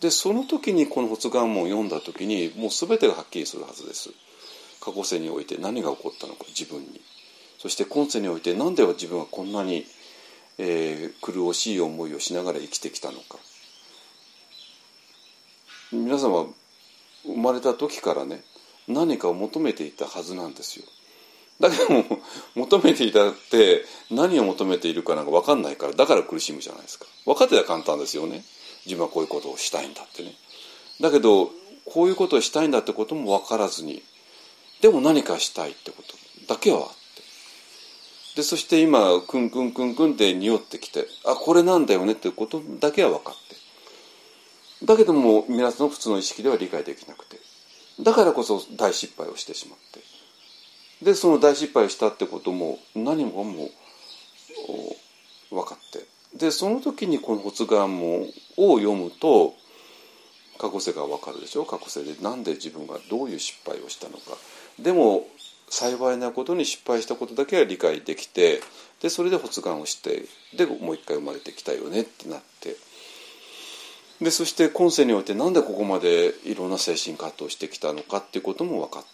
でその時にこの発願文を読んだ時にもう全てがはっきりするはずです。過去世において何が起こったのか自分に。そして今世において何で自分はこんなに、えー、苦しい思いをしながら生きてきたのか。皆さんは生まれた時からね何かを求めていたはずなんですよ。だけども 求めていたって何を求めているかなんか分かんないからだから苦しむじゃないですか分かってたら簡単ですよね自分はこういうことをしたいんだってねだけどこういうことをしたいんだってことも分からずにでも何かしたいってことだけはあっでそして今クンクンクンクンって匂ってきてあこれなんだよねってことだけは分かって。だけども皆さんの普通の意識では理解できなくて。だからこそ大失敗をしてしまって。でその大失敗をしたってことも何もも分かって。でその時にこの発願文を読むと過去世が分かるでしょ？過去世で何で自分がどういう失敗をしたのか。でも幸いなことに失敗したことだけは理解できてでそれで発願をしてでもう一回生まれてきたよねってなってでそして今世において何でここまでいろんな精神葛藤してきたのかっていうことも分かっ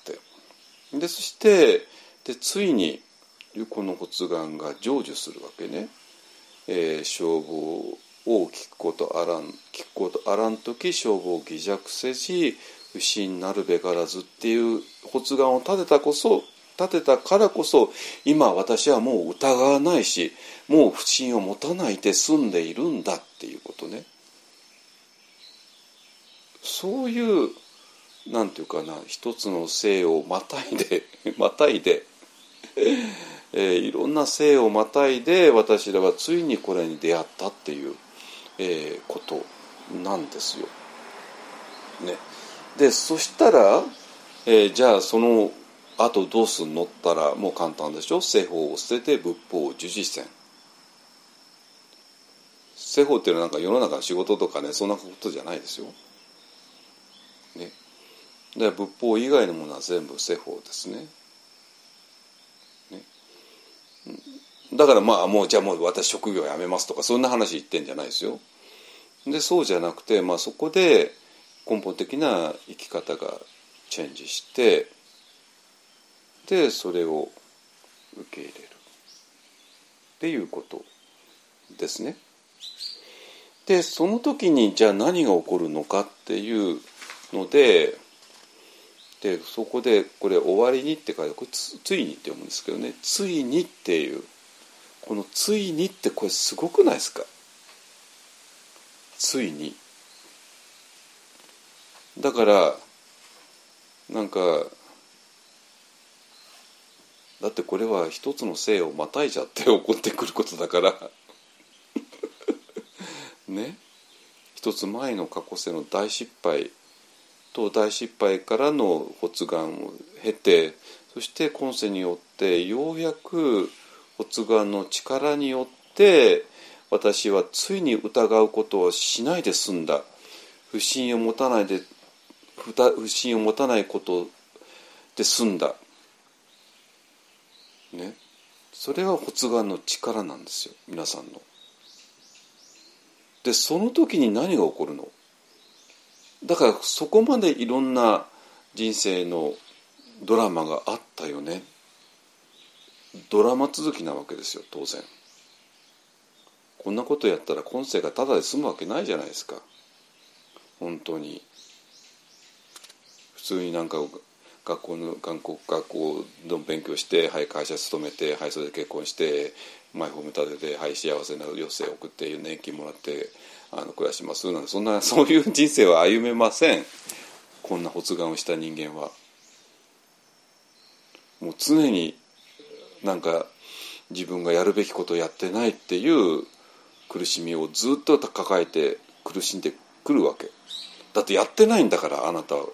てでそしてでついにこの発願が成就するわけね。えー、消防を聞くことあらん聞くことあらん時消防を偽弱せじ不信なるべからずっていう発願を立てたこそ立てたからこそ今私はもう疑わないしもう不信を持たないで済んでいるんだっていうことね。そういうなんていうかな一つの性をまたいで またいで、えー、いろんな性をまたいで私らはついにこれに出会ったっていう、えー、ことなんですよ。ね、でそしたら、えー、じゃあそのあとどうすんのったらもう簡単でしょ？西方を捨てて仏法を従事せん。西方っていうのはなんか世の中の仕事とかねそんなことじゃないですよ。ね、で仏法以外のものは全部世法ですね。だからまあもうじゃあもう私職業辞めますとかそんな話言ってんじゃないですよ。でそうじゃなくて、まあ、そこで根本的な生き方がチェンジしてでそれを受け入れる。っていうことですね。でその時にじゃあ何が起こるのかっていうのででそこでこれ「終わりに」って書いてこれつ「ついに」って読むんですけどね「ついに」っていう。この「ついに」ってこれすごくないですか？ついに。だからなんかだってこれは一つの性をまたいじゃって起こってくることだから。ね。一つ前の過去世の大失敗と大失敗からの発願を経てそして今世によってようやく発願の力によって私はついに疑うことをしないで済んだ。不信を持たないで不信を持たないことで済んだ。ね。それは発願の力なんですよ皆さんの。でその時に何が起こるの？だからそこまでいろんな人生のドラマがあったよね。ドラマ続きなわけですよ当然。こんなことやったら今世がただで済むわけないじゃないですか。本当に。普通になんか学校の韓国学校の勉強してはい会社勤めてはいそれで結婚してマイホーム立ててはい幸せな余生を送って年金もらってあの暮らします。なんてそんな そういう人生は歩めません。こんな発願をした人間は。もう常になんか自分がやるべきことをやってないっていう苦しみをずっと抱えて苦しんでくるわけ。だってやってないんだからあなたは。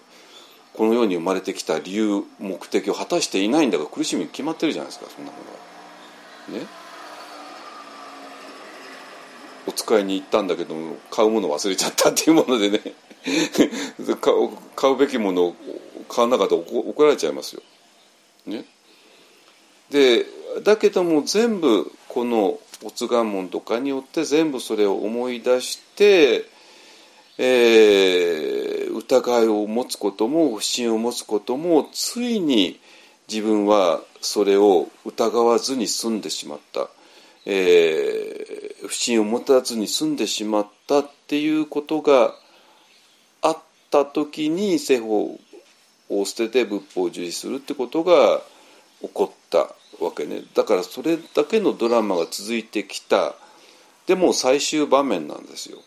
この世に生まれてきた理由目的を果たしていないんだから苦しみに決まってるじゃないですかそんなものは。ね？お使いに行ったんだけども買うもの忘れちゃったっていうものでね 買うべきものを買わなかったら怒られちゃいますよ。ね、でだけども全部この没願門とかによって全部それを思い出して、えー、疑いを持つことも不信を持つこともついに自分はそれを疑わずに済んでしまった、えー、不信を持たずに済んでしまったっていうことがあった時に世法を捨てて仏法を重視するってことが起こったわけね。だからそれだけのドラマが続いてきた。でも最終場面なんですよ。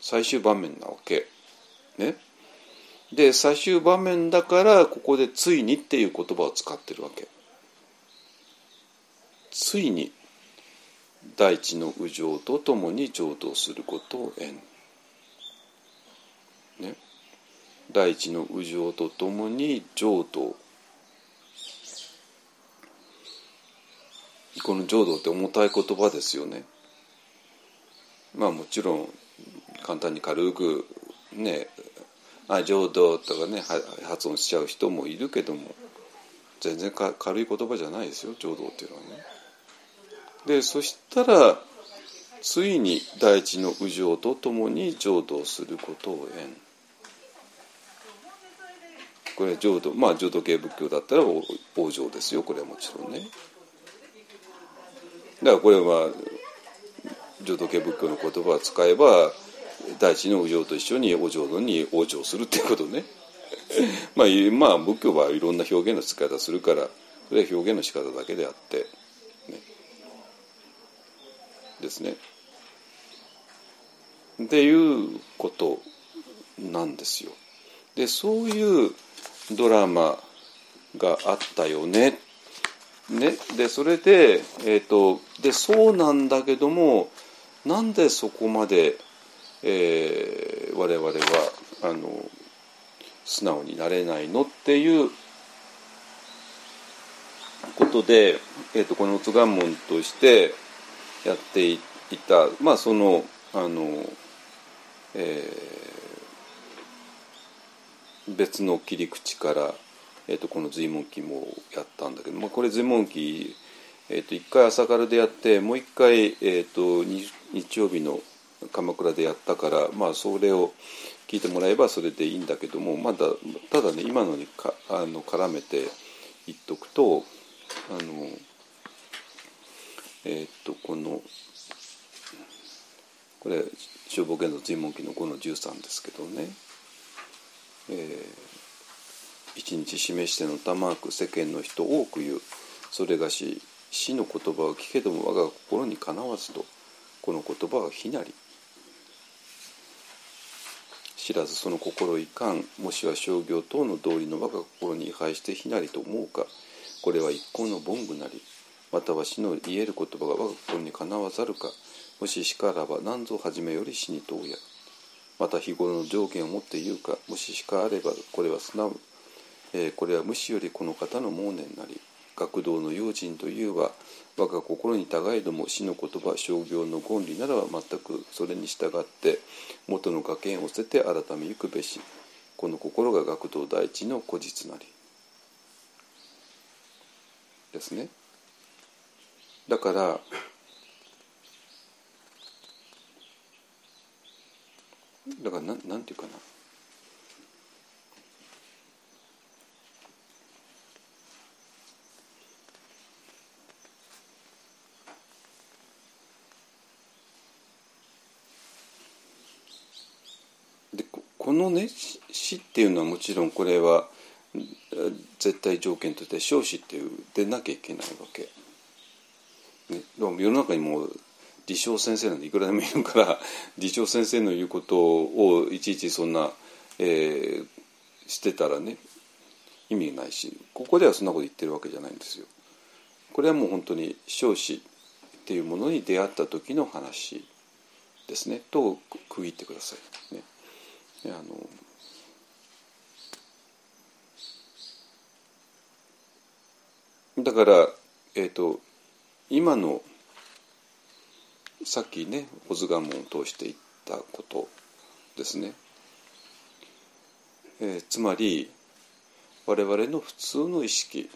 最終場面なわけ。ね。で最終場面だからここで「ついに」っていう言葉を使ってるわけ。ついに大地の右上とともに浄土することを縁。ね。大地の右上とともに浄土この浄土って重たい言葉ですよね。まあもちろん簡単に軽くねあ浄土とかね発音しちゃう人もいるけども全然か軽い言葉じゃないですよ浄土っていうのはね。でそしたらついに大地の右上とともに浄土をすることを縁。これ浄土まあ浄土系仏教だったら往生ですよこれはもちろんね。だからこれは浄土系仏教の言葉を使えば大地の右上と一緒にお浄土に往生するっていうことね まあ、まあ仏教はいろんな表現の使い方するからそれは表現の仕方だけであって、ね、ですね。っていうことなんですよ。でそういうドラマがあったよね。ねでそれで,、えーと、でそうなんだけどもなんでそこまで、えー、我々はあの素直になれないのっていうことで、えーと、この津願門としてやっていたまあそのあの、えー、別の切り口から、えーと、この随文記もやったんだけど、まあ、これ随文記えー、と1回朝からでやってもう1回、えー、と日曜日の鎌倉でやったからまあそれを聞いてもらえばそれでいいんだけどもまだただね今のにかあの絡めて言っとくとあのえっ、とこのこれ消防現像尋問記の5の13ですけどね、えー、一日示しての玉く世間の人多く言う。それがし死の言葉を聞けども我が心にかなわずとこの言葉は非なり。知らずその心いかんもしは商業等の道理の我が心に違反して非なりと思うか。これは一向の凡具なりまたは死の言える言葉が我が心にかなわざるか。もししからば何ぞ初めより死に問うや。また日頃の条件をもって言うか。もししかあればこれは素直、えー、これは無視よりこの方の盲念なり。学童の用心というは我が心に互いども死の言葉商業の権利ならば全くそれに従って元の崖を捨てて改めゆくべしこの心が学童第一の古実なり。ですね。だからだからななんていうかなでこのね死っていうのはもちろんこれは絶対条件として少子っていうでなきゃいけないわけ。ね、世の中にも理想先生なんていくらでもいるから 理想先生の言うことをいちいちそんな、えー、してたらね意味ないしここではそんなこと言ってるわけじゃないんですよ。これはもう本当に少子っていうものに出会った時の話ですねと区切ってください。ね、あのだから、えーと今のさっきね保津願門を通して言ったことですね、えー、つまり我々の普通の意識、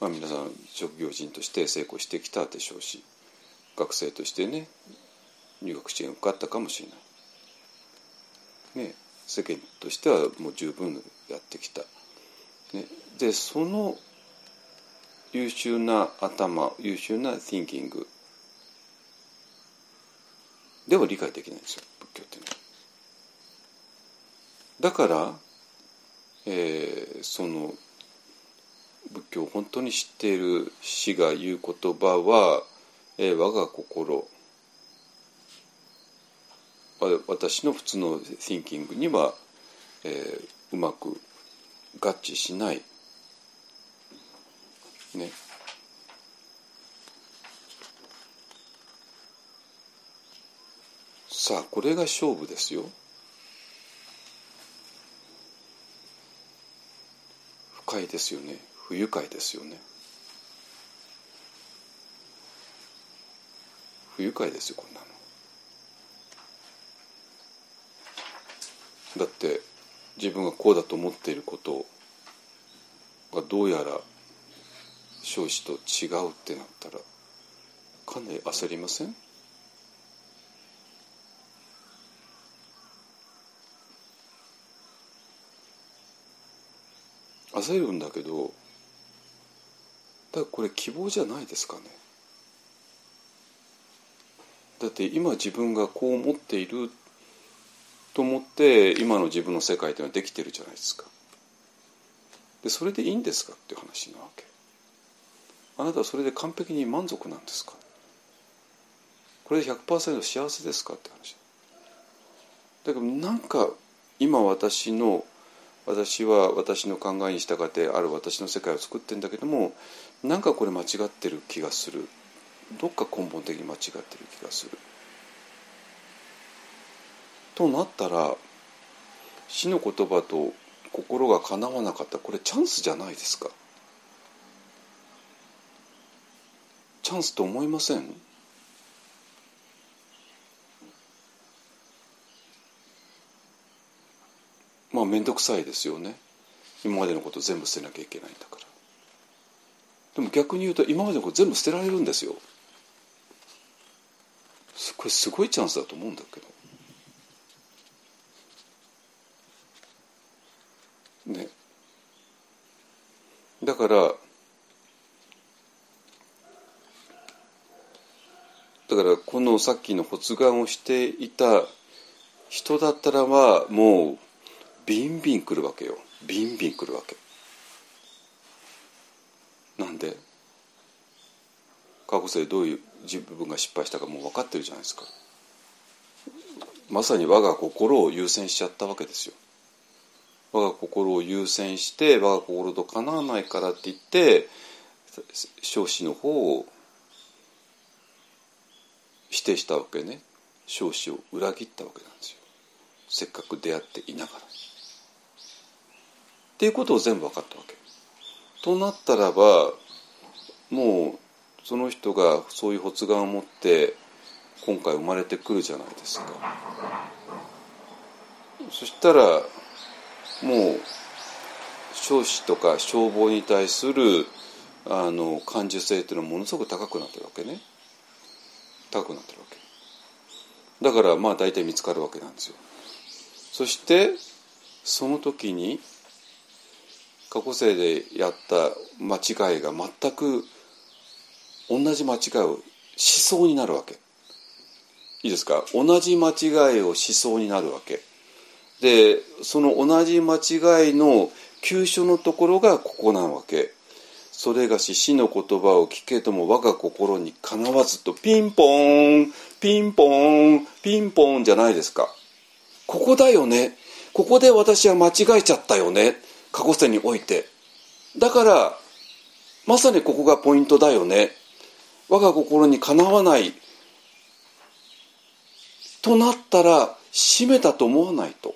まあ、皆さん職業人として成功してきたでしょうし学生としてね入学試験受かったかもしれない、ね、世間としてはもう十分やってきた、ね、でその優秀な頭優秀な thinking では理解できないんですよ仏教っていうのは。だから、えー、その仏教を本当に知っている師が言う言葉は、えー、我が心私の普通の thinking には、えー、うまく合致しない。ね。さあこれが勝負ですよ深いですよね不愉快ですよね不愉快ですよこんなのだって自分がこうだと思っていることがどうやら少子と違うってなったらかなり焦りません？焦るんだけどだこれ希望じゃないですかね。だって今自分がこう思っていると思って今の自分の世界っていうのはできてるじゃないですか。でそれでいいんですかっていう話なわけ。あなたはそれで完璧に満足なんですか？これで100%幸せですかって話。だけどなんか今私の私は私の考えに従ってある私の世界を作ってんだけどもなんかこれ間違ってる気がする。どっか根本的に間違ってる気がする。となったら死の言葉と心がかなわなかったこれチャンスじゃないですか。チャンスと思いません？まあ面倒くさいですよね。今までのこと全部捨てなきゃいけないんだから。でも逆に言うと今までのこと全部捨てられるんですよ。これすごいチャンスだと思うんだけど。ね。だからだからこのさっきの発願をしていた人だったらはもうビンビン来るわけよ。ビンビン来るわけ。なんで？過去世どういう自分が失敗したかもう分かってるじゃないですか。まさに我が心を優先しちゃったわけですよ。我が心を優先して我が心と叶わないからって言って少子の方を否定したわけね。少子を裏切ったわけなんですよ。せっかく出会っていながらっていうことを全部分かったわけ。となったらばもうその人がそういう発願を持って今回生まれてくるじゃないですか。そしたらもう少子とか消防に対するあの感受性っていうのはものすごく高くなってるわけね。高くなってるわけ。だからまあ大体見つかるわけなんですよ。そしてその時に過去世でやった間違いが全く同じ間違いをしそうになるわけ。いいですか？同じ間違いをしそうになるわけ。でその同じ間違いの急所のところがここなわけ。それがし死の言葉を聞けとも我が心にかなわずとピンポーンピンポーンピンポーンじゃないですか。ここだよね。ここで私は間違えちゃったよね。過去世において。だからまさにここがポイントだよね。我が心にかなわない。となったら閉めたと思わないと。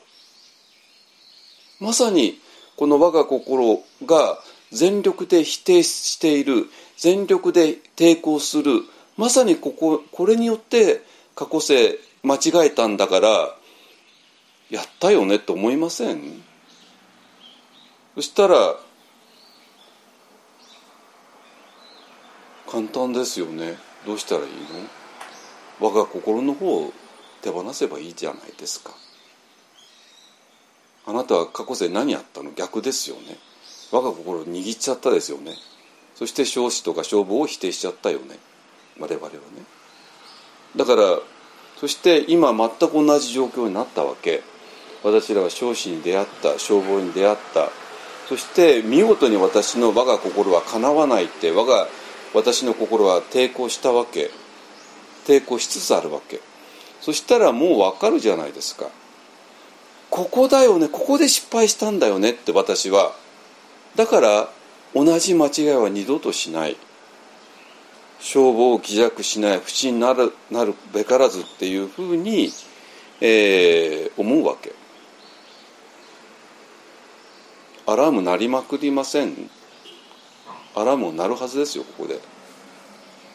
まさにこの我が心が全力で否定している全力で抵抗するまさにこここれによって過去世間違えたんだからやったよねと思いません？そしたら簡単ですよね。どうしたらいいの？我が心の方を手放せばいいじゃないですか。あなたは過去世何やったの？逆ですよね。我が心を握っちゃったですよね。そして少子とか消防を否定しちゃったよね。我々はね。だからそして今全く同じ状況になったわけ。私らは少子に出会った消防に出会った。そして見事に私の我が心はかなわないって我が私の心は抵抗したわけ。抵抗しつつあるわけ。そしたらもうわかるじゃないですか。ここだよねここで失敗したんだよねって私は。だから同じ間違いは二度としない。消防を希弱しない不審になるなるべからずっていうふうに、えー、思うわけ。アラーム鳴りまくりません。アラーム鳴るはずですよここで。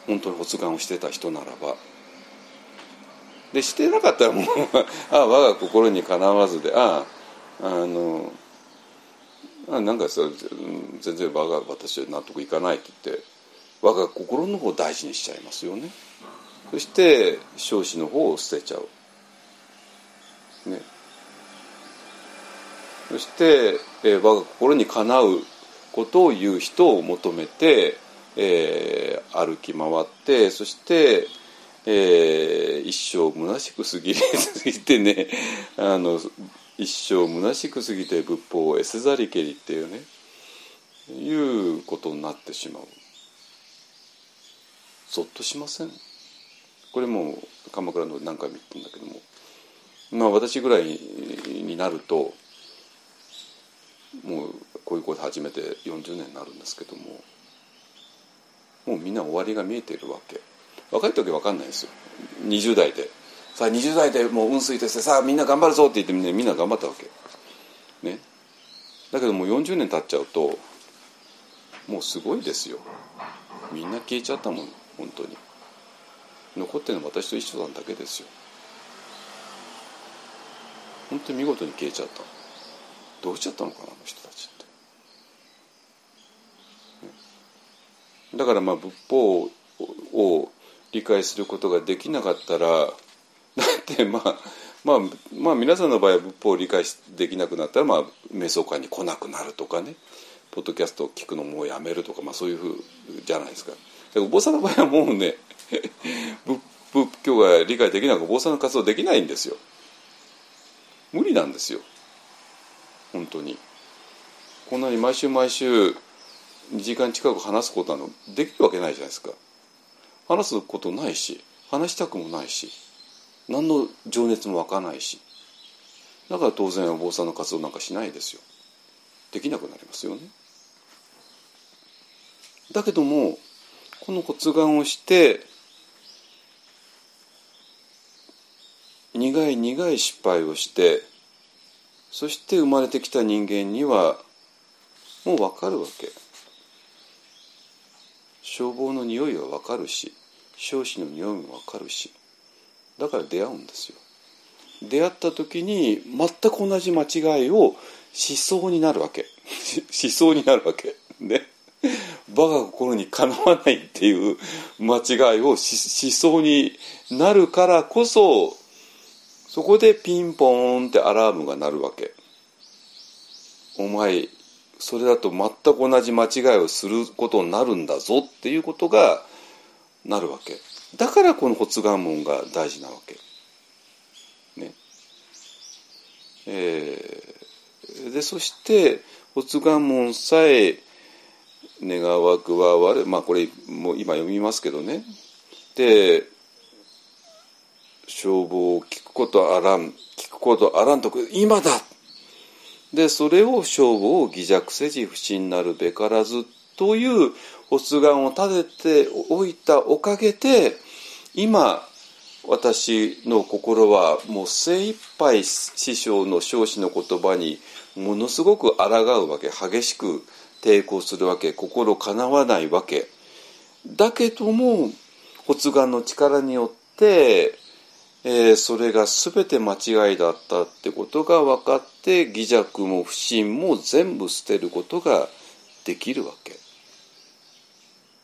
本当に発願をしてた人ならば。でしてなかったらもう あ我が心にかなわずでああのあなんかそ全然我が私は納得いかないって言って我が心の方を大事にしちゃいますよね。そして少子の方を捨てちゃう。ね。そして、えー、我が心にかなうことを言う人を求めて、えー、歩き回ってそして、えー、一生虚しく過ぎ過ぎてね あの一生虚しく過ぎて仏法を得せざりけりっていうねいうことになってしまう。ぞっとしません。これも鎌倉の何回も言ったんだけども。まあ私ぐらいになるともうこういうこと始めて40年になるんですけどももうみんな終わりが見えているわけ。若い時は分かんないですよ。20代で。さあ20代でもう運水としてさあみんな頑張るぞって言ってみんなみんな頑張ったわけ。ね。だけどもう40年経っちゃうともうすごいですよ。みんな消えちゃったもん本当に。残ってるのは私と一緒なんだけですよ。本当に見事に消えちゃった。どうしちゃったのかなあの人たちって、ね、だからまあ仏法を理解することができなかったらだってまあまあ、まあ皆さんの場合は仏法を理解できなくなったら、まあ、瞑想会に来なくなるとかねポッドキャストを聞くのもうやめるとか、まあ、そういうふうじゃないですか。お坊さんの場合はもうね 仏教が理解できなくお坊さんの活動できないんですよ。無理なんですよ本当に。こんなに毎週毎週2時間近く話すことなのできるわけないじゃないですか。話すことないし話したくもないし何の情熱も湧かないし。だから当然お坊さんの活動なんかしないですよ。できなくなりますよね。だけどもこの骨願をして苦い苦い失敗をしてそして生まれてきた人間にはもう分かるわけ。消防の匂いは分かるし少子の匂いも分かるしだから出会うんですよ。出会った時に全く同じ間違いをしそうになるわけ。しそうになるわけ。ね我が心にかなわないっていう間違いをしそうになるからこそそこでピンポーンってアラームが鳴るわけ。お前それだと全く同じ間違いをすることになるんだぞっていうことがなるわけ。だからこの発願門が大事なわけ。ね。えー、でそして発願門さえ願わくは悪まあこれもう今読みますけどね。で消防を聞くことあらん。聞くことあらんと今だでそれを勝負を偽弱せじ不信なるべからずという発願を立てておいたおかげで今私の心はもう精一杯師匠の彰子の言葉にものすごく抗うわけ激しく抵抗するわけ心かなわないわけ。だけども発願の力によってえー、それが全て間違いだったってことが分かって義弱も不信も全部捨てることができるわけ。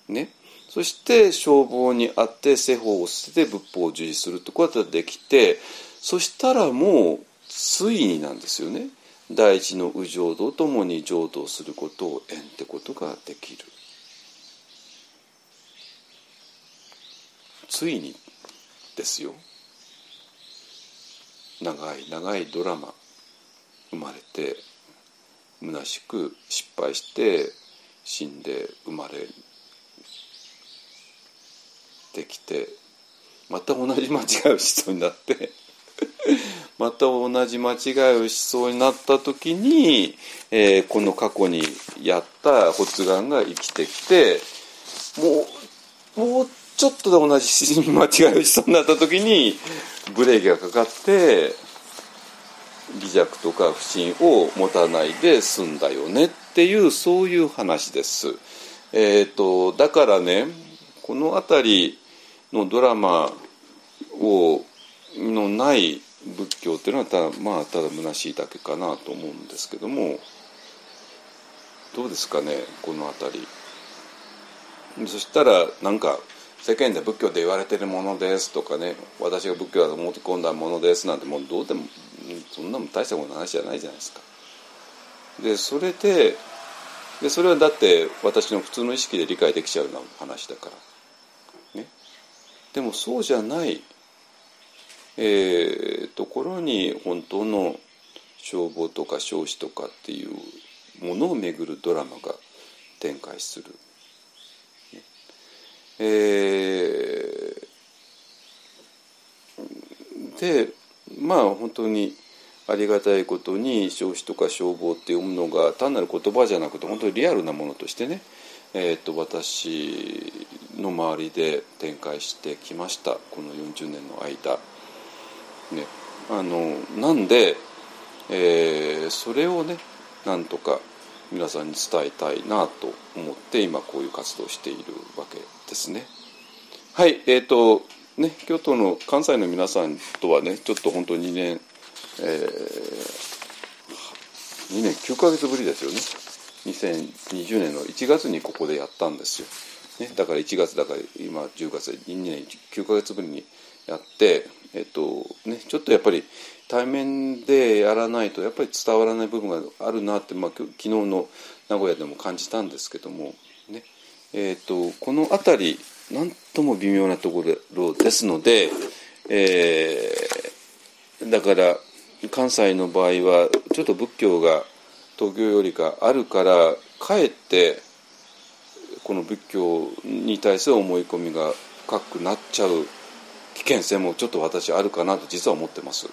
ね。そして消防にあって世法を捨てて仏法を受持するってことができてそしたらもうついになんですよね。大地の右浄土ともに浄土することを縁ってことができる。ついにですよ。長い長いドラマ生まれて虚しく失敗して死んで生まれてきてまた同じ間違いをしそうになって また同じ間違いをしそうになった時に、えー、この過去にやった発願が生きてきてもうもうちょっとで同じ間違いをしそうになった時にブレーキがかかって微弱とか不信を持たないで済んだよねっていうそういう話です。えーと、だからねこの辺りのドラマをのない仏教っていうのはただまあただ虚しいだけかなと思うんですけどもどうですかねこの辺り。そしたらなんか世間で仏教で言われてるものですとかね私が仏教だと思い込んだものですなんてもうどうでもそんなも大したことの話じゃないじゃないですか。でそれででそれはだって私の普通の意識で理解できちゃうような話だから。ね、でもそうじゃない、えー、ところに本当の消防とか消死とかっていうものをめぐるドラマが展開する。えー、でまあ本当にありがたいことに消死とか消防っていうものが単なる言葉じゃなくて本当にリアルなものとしてね、えーと、私の周りで展開してきましたこの40年の間。ね、あのなんで、えー、それをねなんとか皆さんに伝えたいなと思って今こういう活動をしているわけですね。はいえーとね、京都の関西の皆さんとはねちょっと本当に2年、えー、2年9ヶ月ぶりですよね2020年の1月にここでやったんですよ。ね、だから1月だから今10月で2年9ヶ月ぶりにやって、えっとね、ちょっとやっぱり対面でやらないとやっぱり伝わらない部分があるなって、まあ、昨日の名古屋でも感じたんですけども、えっとこの辺りなんとも微妙なところですので、えーだから関西の場合はちょっと仏教が東京よりかあるからかえってこの仏教に対する思い込みが深くなっちゃう危険性もちょっと私あるかなと実は思ってます。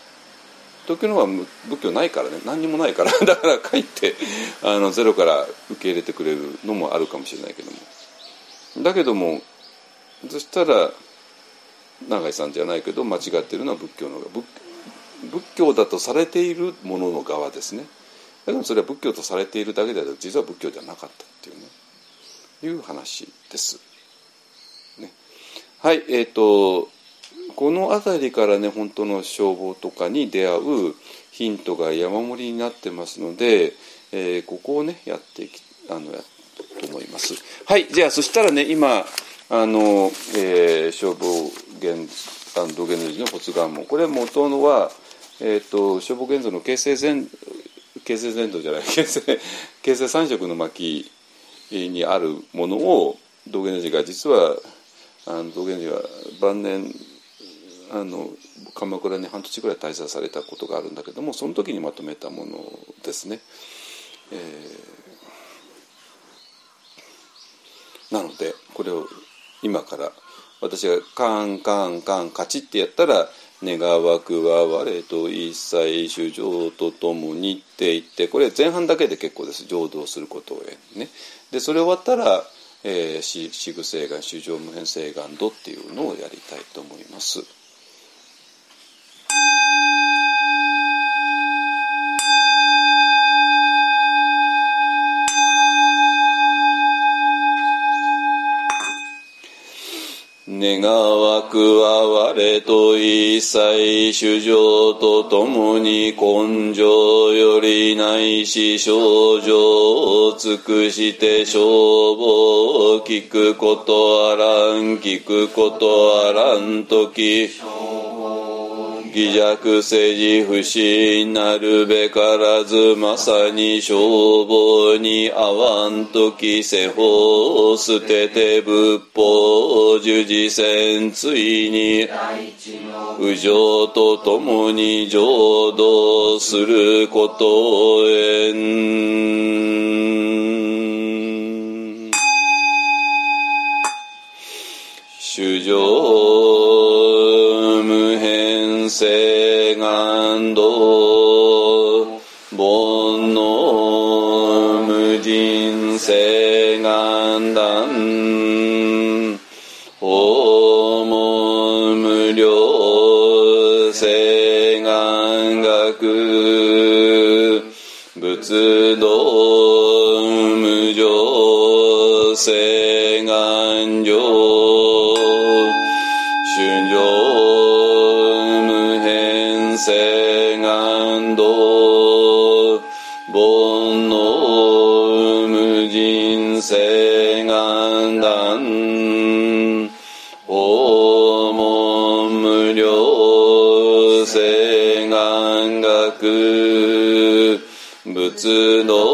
東京の方は仏教ないからね何にもないから だからかえってあのゼロから受け入れてくれるのもあるかもしれないけどもだけどもそしたら永井さんじゃないけど間違ってるのは仏教の側仏教だとされているものの側ですね。だけどそれは仏教とされているだけで実は仏教じゃなかったっていうね。いう話です。ね、はいえー、とこの辺りからね本当の消防とかに出会うヒントが山盛りになってますので、えーここをねやってきあのやっと思います。はいじゃあそしたらね今あの、えー消防現土下の字の発願文これ元のは、えー、と消防現像の形成前形成前度じゃない形成形成三色の巻にあるものを道元寺が実はあの道元寺は晩年あの鎌倉に半年ぐらい滞在されたことがあるんだけどもその時にまとめたものですね。えーなのでこれを今から私がカンカンカンカチってやったら「願わくは我と一切主情とともに」って言ってこれ前半だけで結構です浄土をすることをねでそれ終わったら「えー、し四具聖願主情無変聖願度」っていうのをやりたいと思います。願わくは我と一切主情と共に根性よりないし症状を尽くして消防を聞くことあらん聞くことあらんとき偽弱政治不信なるべからずまさに消防に合わんとき世法を捨てて仏法従事せんついに。不浄とともに浄土することをえん。主情無変性願道煩悩無人性願断訪問無料性願学仏道無常性願上変性願道煩悩無人性願断訪問無料性願学。仏道